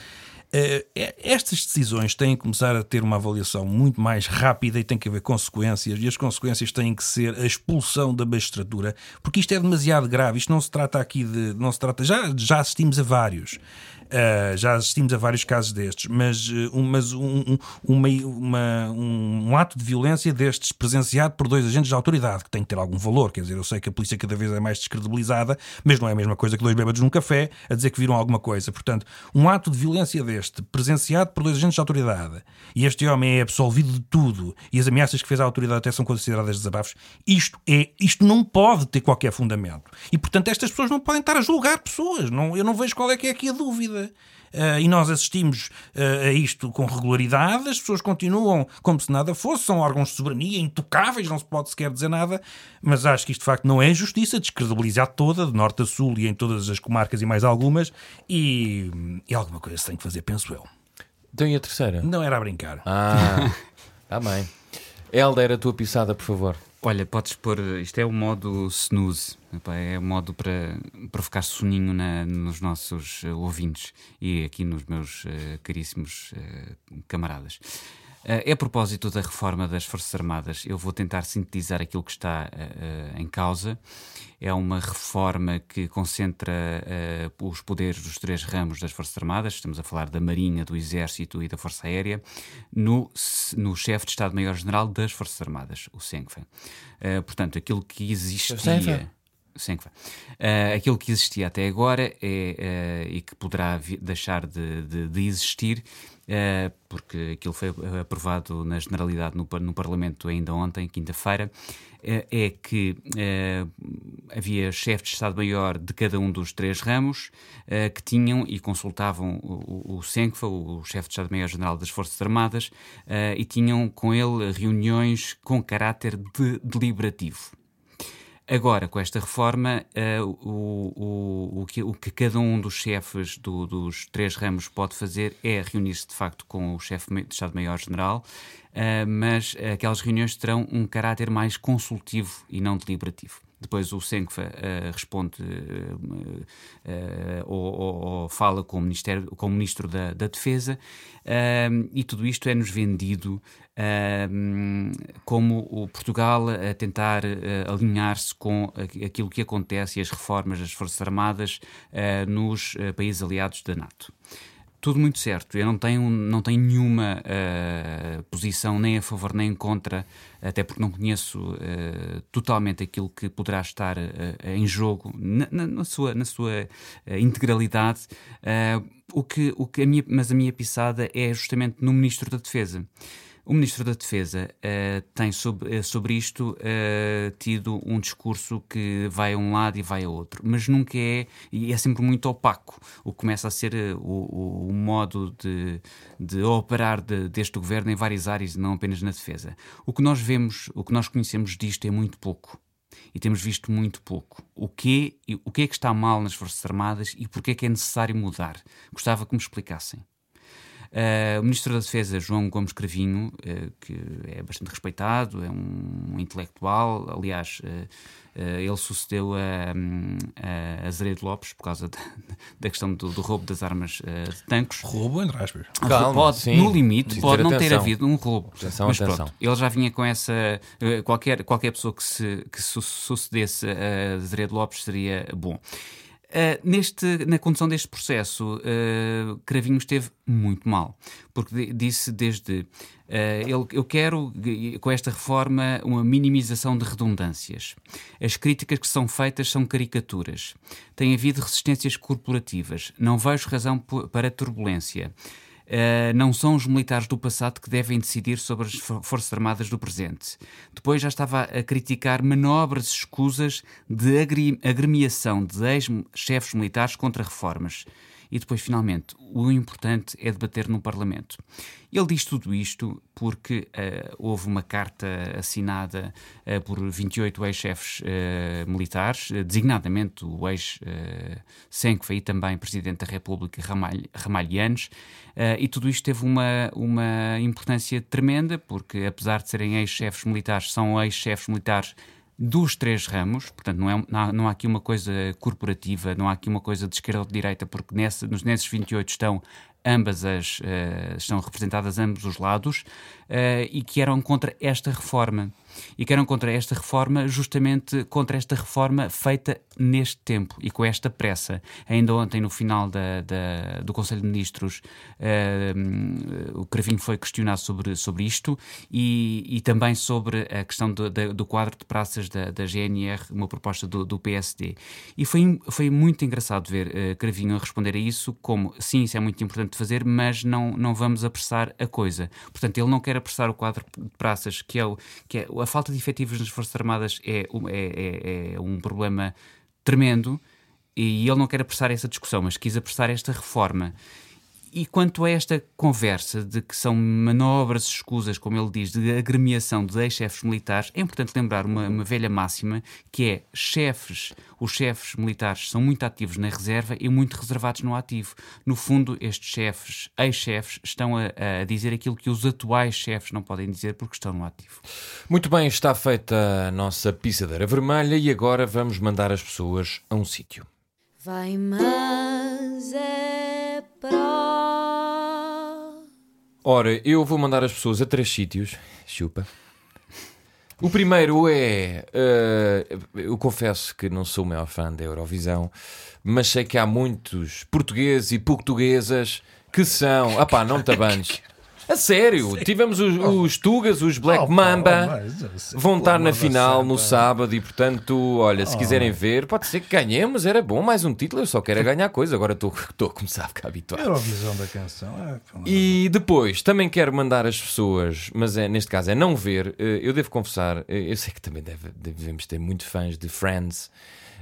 Eh, Estas decisões têm que começar a ter uma avaliação muito mais rápida e tem que haver consequências, e as consequências têm que ser a expulsão da magistratura, porque isto é demasiado grave. Isto não se trata aqui de. Não se trata, já, já assistimos a vários. Uh, já assistimos a vários casos destes, mas, uh, um, mas um, um, uma, uma, um, um ato de violência destes presenciado por dois agentes de autoridade, que tem que ter algum valor. Quer dizer, eu sei que a polícia cada vez é mais descredibilizada, mas não é a mesma coisa que dois bêbados num café a dizer que viram alguma coisa. Portanto, um ato de violência deste, presenciado por dois agentes de autoridade, e este homem é absolvido de tudo, e as ameaças que fez à autoridade até são consideradas desabafos, isto, é, isto não pode ter qualquer fundamento. E, portanto, estas pessoas não podem estar a julgar pessoas. Não, eu não vejo qual é que é aqui a dúvida. Uh, e nós assistimos uh, a isto com regularidade, as pessoas continuam como se nada fosse, são órgãos de soberania intocáveis, não se pode sequer dizer nada, mas acho que isto de facto não é justiça, descredibilizar toda, de norte a sul e em todas as comarcas e mais algumas, e, e alguma coisa se tem que fazer, penso eu. Então e a terceira? Não era a brincar. Ah, está bem. Helder, a tua pisada, por favor. Olha, podes pôr. Isto é o modo snooze. É o modo para, ficar soninho na- nos nossos ouvintes e aqui nos meus eh, caríssimos eh, camaradas. Uh, a propósito da reforma das Forças Armadas, eu vou tentar sintetizar aquilo que está uh, em causa. É uma reforma que concentra os poderes dos três ramos das Forças Armadas, estamos a falar da Marinha, do Exército e da Força Aérea, no, no chefe de Estado-Maior-General das Forças Armadas, o SENCFA. portanto, aquilo que existia. Uh, aquilo que existia até agora é, uh, e que poderá deixar de, de, de existir, uh, porque aquilo foi aprovado na Generalidade no, no Parlamento ainda ontem, quinta-feira, é que havia chefes de Estado-Maior de cada um dos três ramos que tinham e consultavam o, o, o SENCFA, o chefe de Estado-Maior-General das Forças Armadas, e tinham com ele reuniões com caráter de deliberativo. Agora, com esta reforma, uh, o, o, o, que, o, que, cada um dos chefes do, dos três ramos pode fazer é reunir-se de facto com o chefe de Estado-Maior-General, uh, mas aquelas reuniões terão um caráter mais consultivo e não deliberativo. Depois o Senkfa uh, responde uh, uh, ou, ou, ou, fala com o, Ministério, com o Ministro da, da Defesa e tudo isto é-nos vendido como o Portugal a tentar alinhar-se com aquilo que acontece e as reformas das Forças Armadas nos países aliados da NATO tudo muito certo. Eu não tenho, não tenho nenhuma uh, posição nem a favor nem contra, até porque não conheço uh, totalmente aquilo que poderá estar uh, em jogo na, na, na, sua, na sua integralidade. o que, o que a minha, mas a minha pisada é justamente no Ministro da Defesa. O Ministro da Defesa uh, tem sobre, uh, sobre isto uh, tido um discurso que vai a um lado e vai a outro, mas nunca é, e é sempre muito opaco. O que começa a ser o, o, modo de, de operar de, deste governo em várias áreas, não apenas na defesa. O que nós vemos, o que nós conhecemos disto é muito pouco e temos visto muito pouco. O que, o que é que está mal nas Forças Armadas e porque é que é necessário mudar? Gostava que me explicassem. Uh, o Ministro da Defesa, João Gomes Cravinho, uh, que é bastante respeitado, é um, um intelectual, aliás, uh, ele sucedeu a, a Azeredo Lopes por causa da, da questão do, do, roubo das armas de tanques. Roubo, entre aspas. Calma, pode, sim. no limite, pode não ter havido um roubo. Atenção, mas atenção. pronto, ele já vinha com essa. qualquer, qualquer pessoa que, se, que sucedesse a Azeredo Lopes seria bom. Uh, neste, na condução deste processo, uh, Cravinho esteve muito mal, porque disse desde uh, ele, eu quero, com esta reforma, uma minimização de redundâncias. As críticas que são feitas são caricaturas. Tem havido resistências corporativas. Não vejo razão para turbulência. Uh, não são os militares do passado que devem decidir sobre as Forças Armadas do presente. Depois já estava a criticar manobras escusas de agremiação de ex-chefes militares contra reformas e depois, finalmente, o importante é debater no Parlamento. Ele diz tudo isto porque uh, houve uma carta assinada uh, por 28 ex-chefes uh, militares, designadamente o ex-Senkfa e também Presidente da República Ramalhianes, e tudo isto teve uma, uma importância tremenda, porque apesar de serem ex-chefes militares, são ex-chefes militares dos três ramos, portanto, não, é, não, há, não há aqui uma coisa corporativa, não há aqui uma coisa de esquerda ou de direita, porque nesse, nesses 28 estão ambas as uh, estão representadas ambos os lados uh, e que eram contra esta reforma e que eram contra esta reforma justamente contra esta reforma feita neste tempo e com esta pressa ainda ontem no final da, da do Conselho de Ministros uh, o Cravinho foi questionado sobre, sobre isto e, e também sobre a questão do, do quadro de praças da, da GNR uma proposta do, do PSD e foi, foi muito engraçado ver Cravinho a responder a isso como sim, isso é muito importante fazer, mas não, não vamos apressar a coisa. Portanto, ele não quer apressar o quadro de praças, que é, o, que é a falta de efetivos nas Forças Armadas é, é, é, é um problema tremendo e ele não quer apressar essa discussão, mas quis apressar esta reforma. E quanto a esta conversa de que são manobras escusas, como ele diz, de agremiação de ex-chefes militares, é importante lembrar uma, uma, velha máxima que é chefes, os chefes militares são muito ativos na reserva e muito reservados no ativo. No fundo, estes chefes, ex-chefes, estão a, a, dizer aquilo que os atuais chefes não podem dizer porque estão no ativo. Muito bem, está feita a nossa pisadeira vermelha e agora vamos mandar as pessoas a um sítio. Vai, mas é para Ora, eu vou mandar as pessoas a três sítios. Chupa. O primeiro é. eh, eu confesso que não sou o maior fã da Eurovisão, mas sei que há muitos portugueses e portuguesas que são. Ah pá, não te abanes. A sério, tivemos os, os Tugas, os Black Oh, Mamba. mas, sei, Vão estar na final no sábado e, portanto, olha, se quiserem ver, pode ser que ganhemos. Era bom, mais um título. Eu só quero é ganhar coisa. Agora estou a começar a ficar habituado. Eurovisão da canção. é, E depois, também quero mandar as pessoas, mas é, neste caso é não ver. eh, Eu devo confessar, eh, eu sei que também deve- devemos ter muitos fãs de Friends,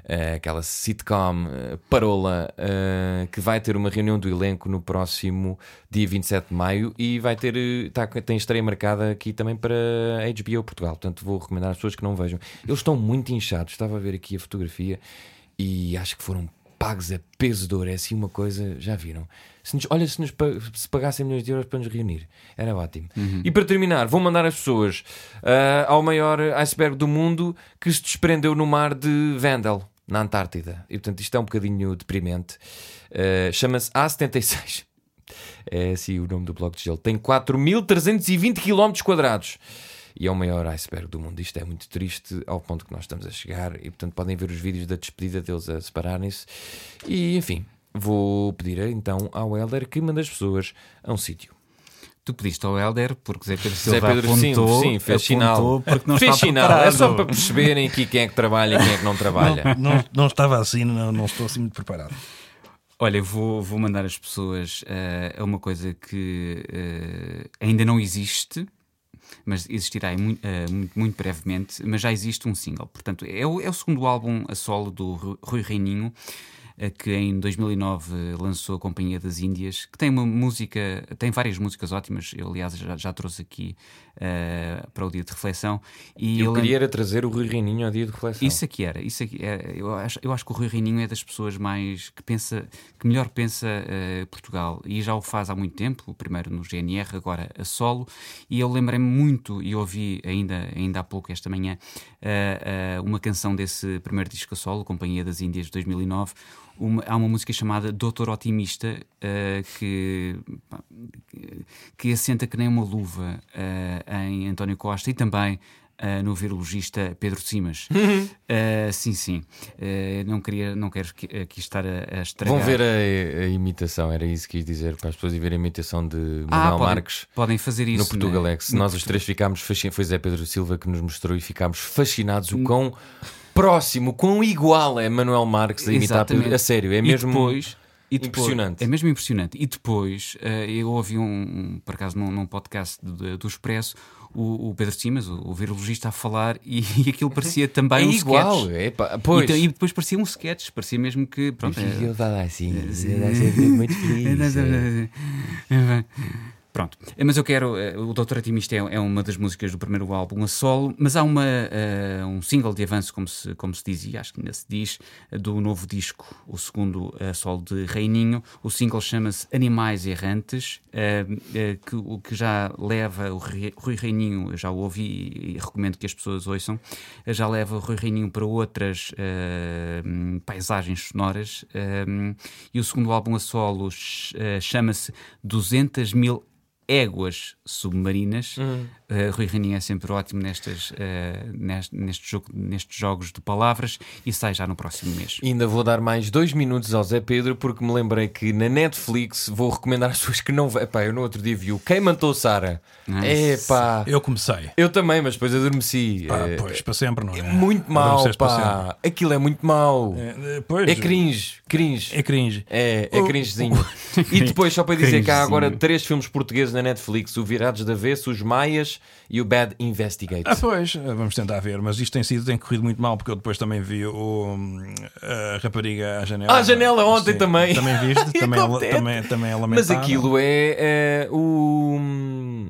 eh, aquela sitcom eh, parola, eh, que vai ter uma reunião do elenco no próximo dia 27 de maio e vai ter, tá, tem estreia marcada aqui também para HBO Portugal. Portanto, vou recomendar às pessoas que não vejam. Eles estão muito inchados, estava a ver aqui a fotografia e acho que foram pagos a peso de ouro. É assim uma coisa, já viram? Se nos- olha, se nos se pagassem milhões de euros para nos reunir, era ótimo. E para terminar, vou mandar as pessoas ah, ao maior iceberg do mundo que se desprendeu no mar de Vendel, na Antártida. E portanto, isto é um bocadinho deprimente. Ah, Chama-se A76. É assim o nome do bloco de gelo. Tem 4.320 km quadrados. E é o maior iceberg do mundo. Isto é muito triste ao ponto que nós estamos a chegar. E portanto podem ver os vídeos da despedida deles a separarem-se. E enfim, vou pedir então ao Helder que mande as pessoas a um sítio. Tu pediste ao Helder, porque Zé Pedro Zé Silva Pedro, sim, apontou, sim, fez sinal. porque não Fez sinal. preparado. É só para perceberem aqui quem é que trabalha e quem é que não trabalha. Não, não estava assim, não, não estou assim muito preparado. Olha, vou, vou mandar as pessoas eh, a uma coisa que eh, ainda não existe, mas existirá em mui- eh, muito, muito brevemente, mas já existe um single. Portanto, é o, é o segundo álbum a solo do Ru- Rui Reininho, que em 2009 lançou a Companhia das Índias, que tem uma música, tem várias músicas ótimas. Eu, aliás, já, já trouxe aqui eh, para o dia de reflexão. E Eu ele- queria era trazer o Rui Reininho ao dia de reflexão. isso aqui era, isso aqui é, eu, acho, eu acho que o Rui Reininho é das pessoas mais que pensa, que melhor pensa eh, Portugal e já o faz há muito tempo, primeiro no GNR, agora a solo, e eu lembrei-me muito e ouvi ainda, ainda há pouco esta manhã eh, eh, uma canção desse primeiro disco a solo, Companhia das Índias de 2009. Uma- há uma música chamada Doutor Otimista eh, que, que- assenta que nem uma luva eh, em António Costa e também eh, no virologista Pedro Simas. Eh, sim, sim. Eh, não, queria, não quero que- aqui estar a, a estragar. Vão ver a, a imitação, era isso que quis dizer, para as pessoas ir ver a imitação de Manuel ah, podem, Marques. podem fazer isso. No Portugalex, né? nós os três ficámos fascinados. Foi Zé Pedro Silva que nos mostrou e ficámos fascinados o quão próximo, quão igual é Manuel Marques a imitar Exatamente. A sério, é mesmo E depois, e depois- impressionante. É mesmo impressionante. E depois, eh, eu ouvi um, um, por acaso, num, num podcast do, do Expresso, o, o Pedro Simas, o, o virologista, a falar e, e aquilo parecia também é um igual. sketch. É, pá, E, pois. então- e depois parecia um sketch, parecia mesmo que. Pronto, é- eu estava assim, eu estava sempre muito feliz. Pronto, mas eu quero. eh, O Doutor Atimista é, é uma das músicas do primeiro álbum a solo, mas há uma, eh, um single de avanço, como se, como se dizia, acho que ainda se diz, do novo disco, o segundo a solo de Reininho. O single chama-se Animais Errantes, eh, eh, que, que já leva o Rui Reininho, eu já o ouvi e recomendo que as pessoas ouçam, já leva o Rui Reininho para outras paisagens sonoras. e o segundo álbum a solo ch- chama-se 200 mil éguas submarinas. Hum. Uh, Rui Reininho é sempre ótimo nestas, uh, neste, neste jogo, nestes jogos de palavras e sai já no próximo mês. E Ainda vou dar mais dois minutos ao Zé Pedro porque me lembrei que na Netflix vou recomendar às pessoas que não. Epá, eu no outro dia vi o Quem Matou Sara. Epá. Eu comecei. Eu também, mas depois adormeci. Ah, É- pois, para sempre, não é? Muito mau, Adormeces para pá. Aquilo é muito mau. sempre. É, pois, É cringe, cringe. É cringe. É, é cringezinho. E depois, só para dizer que há agora três filmes portugueses na Netflix: o Virados da Avesso, os Maias e o Bad Investigate. Ah, pois, vamos tentar ver, mas isto tem sido, tem corrido muito mal, porque eu depois também vi o, a rapariga à janela. À janela ontem Sim, também. Também viste, também, é, também, também é Mas lamentável. aquilo é, é o,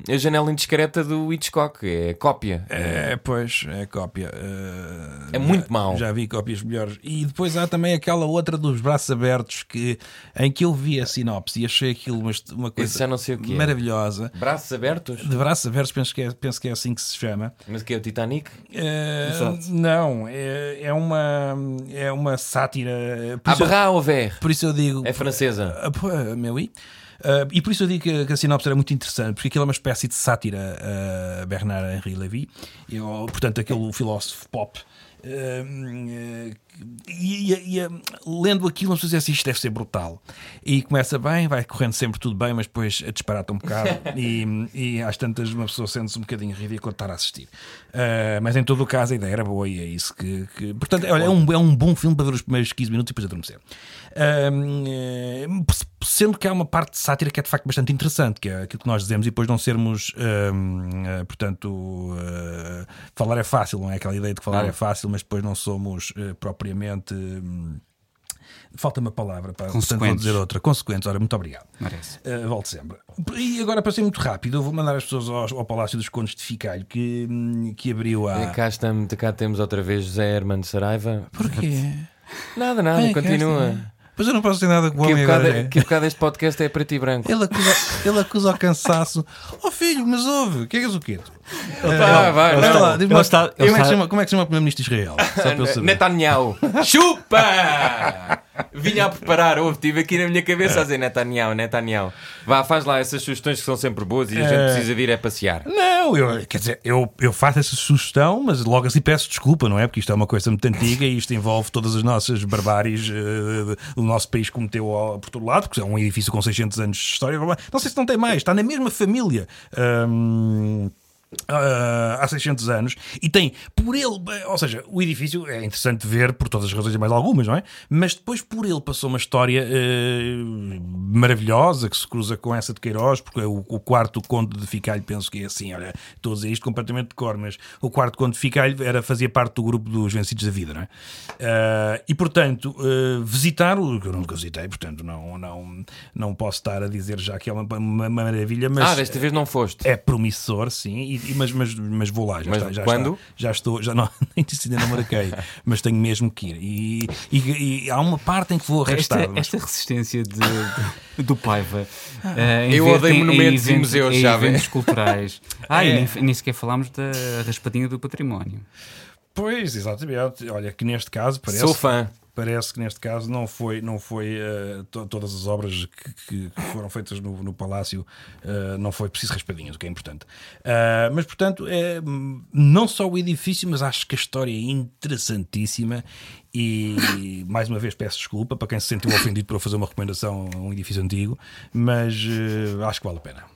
a janela indiscreta do Hitchcock, é cópia. É, pois, é cópia. Uh, É muito já- mau. Já vi cópias melhores. E depois há também aquela outra dos braços abertos que, em que eu vi a sinopse e achei aquilo uma, uma coisa é. maravilhosa. Braços abertos? De braços abertos, penso que, é, penso que é assim que se chama. Mas que é o Titanic? Eh, Exato. não, é, é, uma, é uma sátira. Isso, Abrá ou ver? por isso eu digo. É francesa. Pô, meu, e? Uh, e por isso eu digo que, que, a sinopse era muito interessante, porque aquilo é uma espécie de sátira a uh, Bernard Henri Lévy, e, portanto, aquele filósofo pop. Uh, e, e, e, lendo aquilo, uma pessoa diz assim: isto deve ser brutal. E começa bem, vai correndo sempre tudo bem, mas depois disparata um bocado. e, e às tantas, uma pessoa sente-se um bocadinho ridículo estar a assistir. Uh, mas em todo o caso, a ideia era boa e é isso que. que... Portanto, olha, é um, é um bom filme para ver os primeiros 15 minutos e depois adormecer. Uh, sendo que há uma parte de sátira que é de facto bastante interessante, que é aquilo que nós dizemos e depois não sermos. Uh, portanto, falar é fácil, não é aquela ideia de que falar é fácil, mas depois não somos propriamente propriamente. Hum, falta-me a palavra para portanto vou dizer outra. Consequentes, ora, muito obrigado. Merece. Uh, volto sempre. E agora, para ser muito rápido, eu vou mandar as pessoas ao, ao Palácio dos Condes de Ficalho que, hum, que abriu a. Cá, estamos, cá temos outra vez José Hermano Saraiva. Porquê? Nada, nada, continua. Pois eu não posso dizer nada com o homem agora. É. Que bocado este podcast é preto e branco. Ele acusa, ele acusa o cansaço. Oh filho, mas ouve, o que que o quê? Vai, vai, vai. Lá, como, está, é que chama, como é que se chama o Primeiro-Ministro de Israel? Netanyahu. Chupa! Vinha a preparar, ouve, estive aqui na minha cabeça a dizer Netanyahu, Netanyahu. Vá, faz lá essas sugestões que são sempre boas e a gente é. precisa de ir é passear. Não, eu, quer dizer, eu, eu faço essa sugestão, mas logo assim peço desculpa, não é? Porque isto é uma coisa muito antiga e isto envolve todas as nossas barbáries uh, o nosso país cometeu por todo lado, porque é um edifício com 600 anos de história. Não sei se não tem mais, está na mesma família. Um, Uh, há 600 anos e tem por ele, ou seja, o edifício é interessante ver por todas as razões e mais algumas, não é? Mas depois por ele passou uma história uh, maravilhosa que se cruza com essa de Queiroz, porque o, o, quarto conde de Ficalho, penso que é assim, olha, estou a dizer isto completamente de cor, mas o quarto conde de Ficalho era, fazia parte do grupo dos Vencidos da Vida, não é? Uh, e portanto, visitar o que eu nunca visitei, portanto, não, não, não posso estar a dizer já que é uma, uma maravilha, mas ah, desta vez não foste, é promissor, sim. E, mas, mas, mas vou lá, já mas está. Já quando? Está, já estou, já não, nem disse ainda não marquei, mas tenho mesmo que ir. E, e, e, há uma parte em que vou arrastar. Esta, mas... esta resistência de, de, do Paiva. Uh, eu odeio monumentos e museus, já eventos culturais. Ah, é. e nem, nem sequer falámos da raspadinha do património. Pois, exatamente. Olha, que neste caso parece. Sou fã parece que neste caso não foi, não foi uh, to todas as obras que, que foram feitas no, no Palácio, uh, não foi preciso raspadinhas, o que é importante. Uh, mas, portanto, é, não só o edifício, mas acho que a história é interessantíssima e mais uma vez peço desculpa para quem se sentiu ofendido por eu fazer uma recomendação a um edifício antigo, mas acho que vale a pena.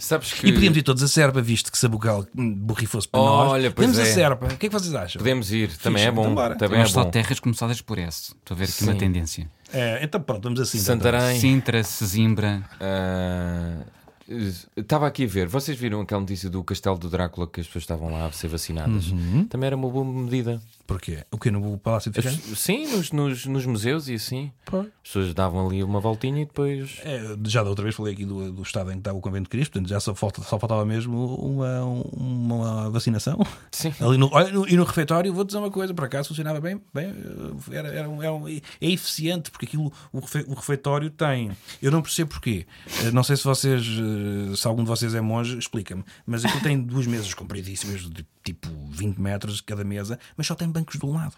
Sabes que... E podíamos ir todos a Serpa, visto que se a Bugal borrifou-se para Olha, nós. Podemos é. a Serpa. O que é que vocês acham? Podemos ir, também é bom. Também Temos é só terras começadas por S. Estou a ver aqui Sim. uma tendência. É, então pronto, vamos assim. Santarém. Sintra, Sesimbra. Uh, Estava aqui a ver, vocês viram aquela notícia do Castelo do Drácula que as pessoas estavam lá a ser vacinadas? Uhum. Também era uma boa medida. Porquê? O que no Palácio de Figueiredo? Sim, nos, nos, nos, museus e assim. Pô. As pessoas davam ali uma voltinha e depois. É, já da outra vez falei aqui do, do estado em que estava o Convento de Cristo, portanto já só, falta, só faltava mesmo uma, uma vacinação. Sim. Ali no, no, e no refeitório, vou dizer uma coisa, por acaso funcionava bem, bem era, era, um, era um, é eficiente, porque aquilo, o, o refeitório tem. Eu não percebo porquê. Eh, não sei se vocês, eh, se algum de vocês é monge, explica-me, mas aquilo tem duas mesas compridíssimas, de tipo 20 metros cada mesa, mas só tem bancos de um lado.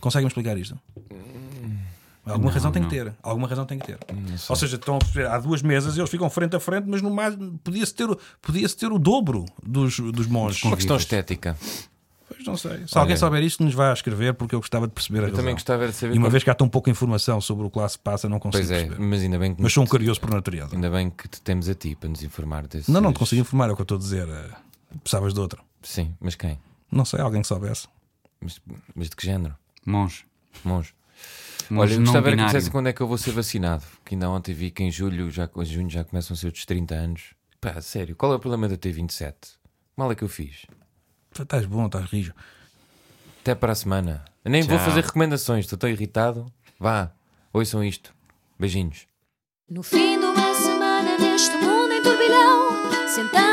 Conseguem explicar isto? Alguma não, razão tem que ter. Alguma razão tem que ter. Ou seja, estão há duas mesas e eles ficam frente a frente, mas no mais podia-se ter, podia ter o dobro dos, dos monges. Uma questão estética. Pois não sei. Se Olha. alguém souber isto, nos vai a escrever, porque eu gostava de perceber a eu razão. também gostava de saber. E uma como... vez que há tão pouca informação sobre o que lá se passa, não consigo pois é, perceber. Mas ainda bem que. Mas sou um curioso por natureza. Ainda bem que te temos a ti para nos informar desses... Não, não te consigo informar, é o que eu estou a dizer. Eh, precisavas de outro. Sim, mas quem? Não sei, alguém que soubesse. Mas, mas de que género? Monge. Monge. Olha, eu gostava que dissesse quando é que eu vou ser vacinado. Que ainda ontem vi que em julho, já, em junho já começam a ser os 30 anos. Pá, sério, qual é o problema de eu ter 27? Mal é que eu fiz? Estás bom, estás rijo. Até para a semana. Eu nem Tchau. vou fazer recomendações, estou tão irritado. Vá, ouçam isto. Beijinhos. No fim de uma semana neste mundo em turbilhão, sentado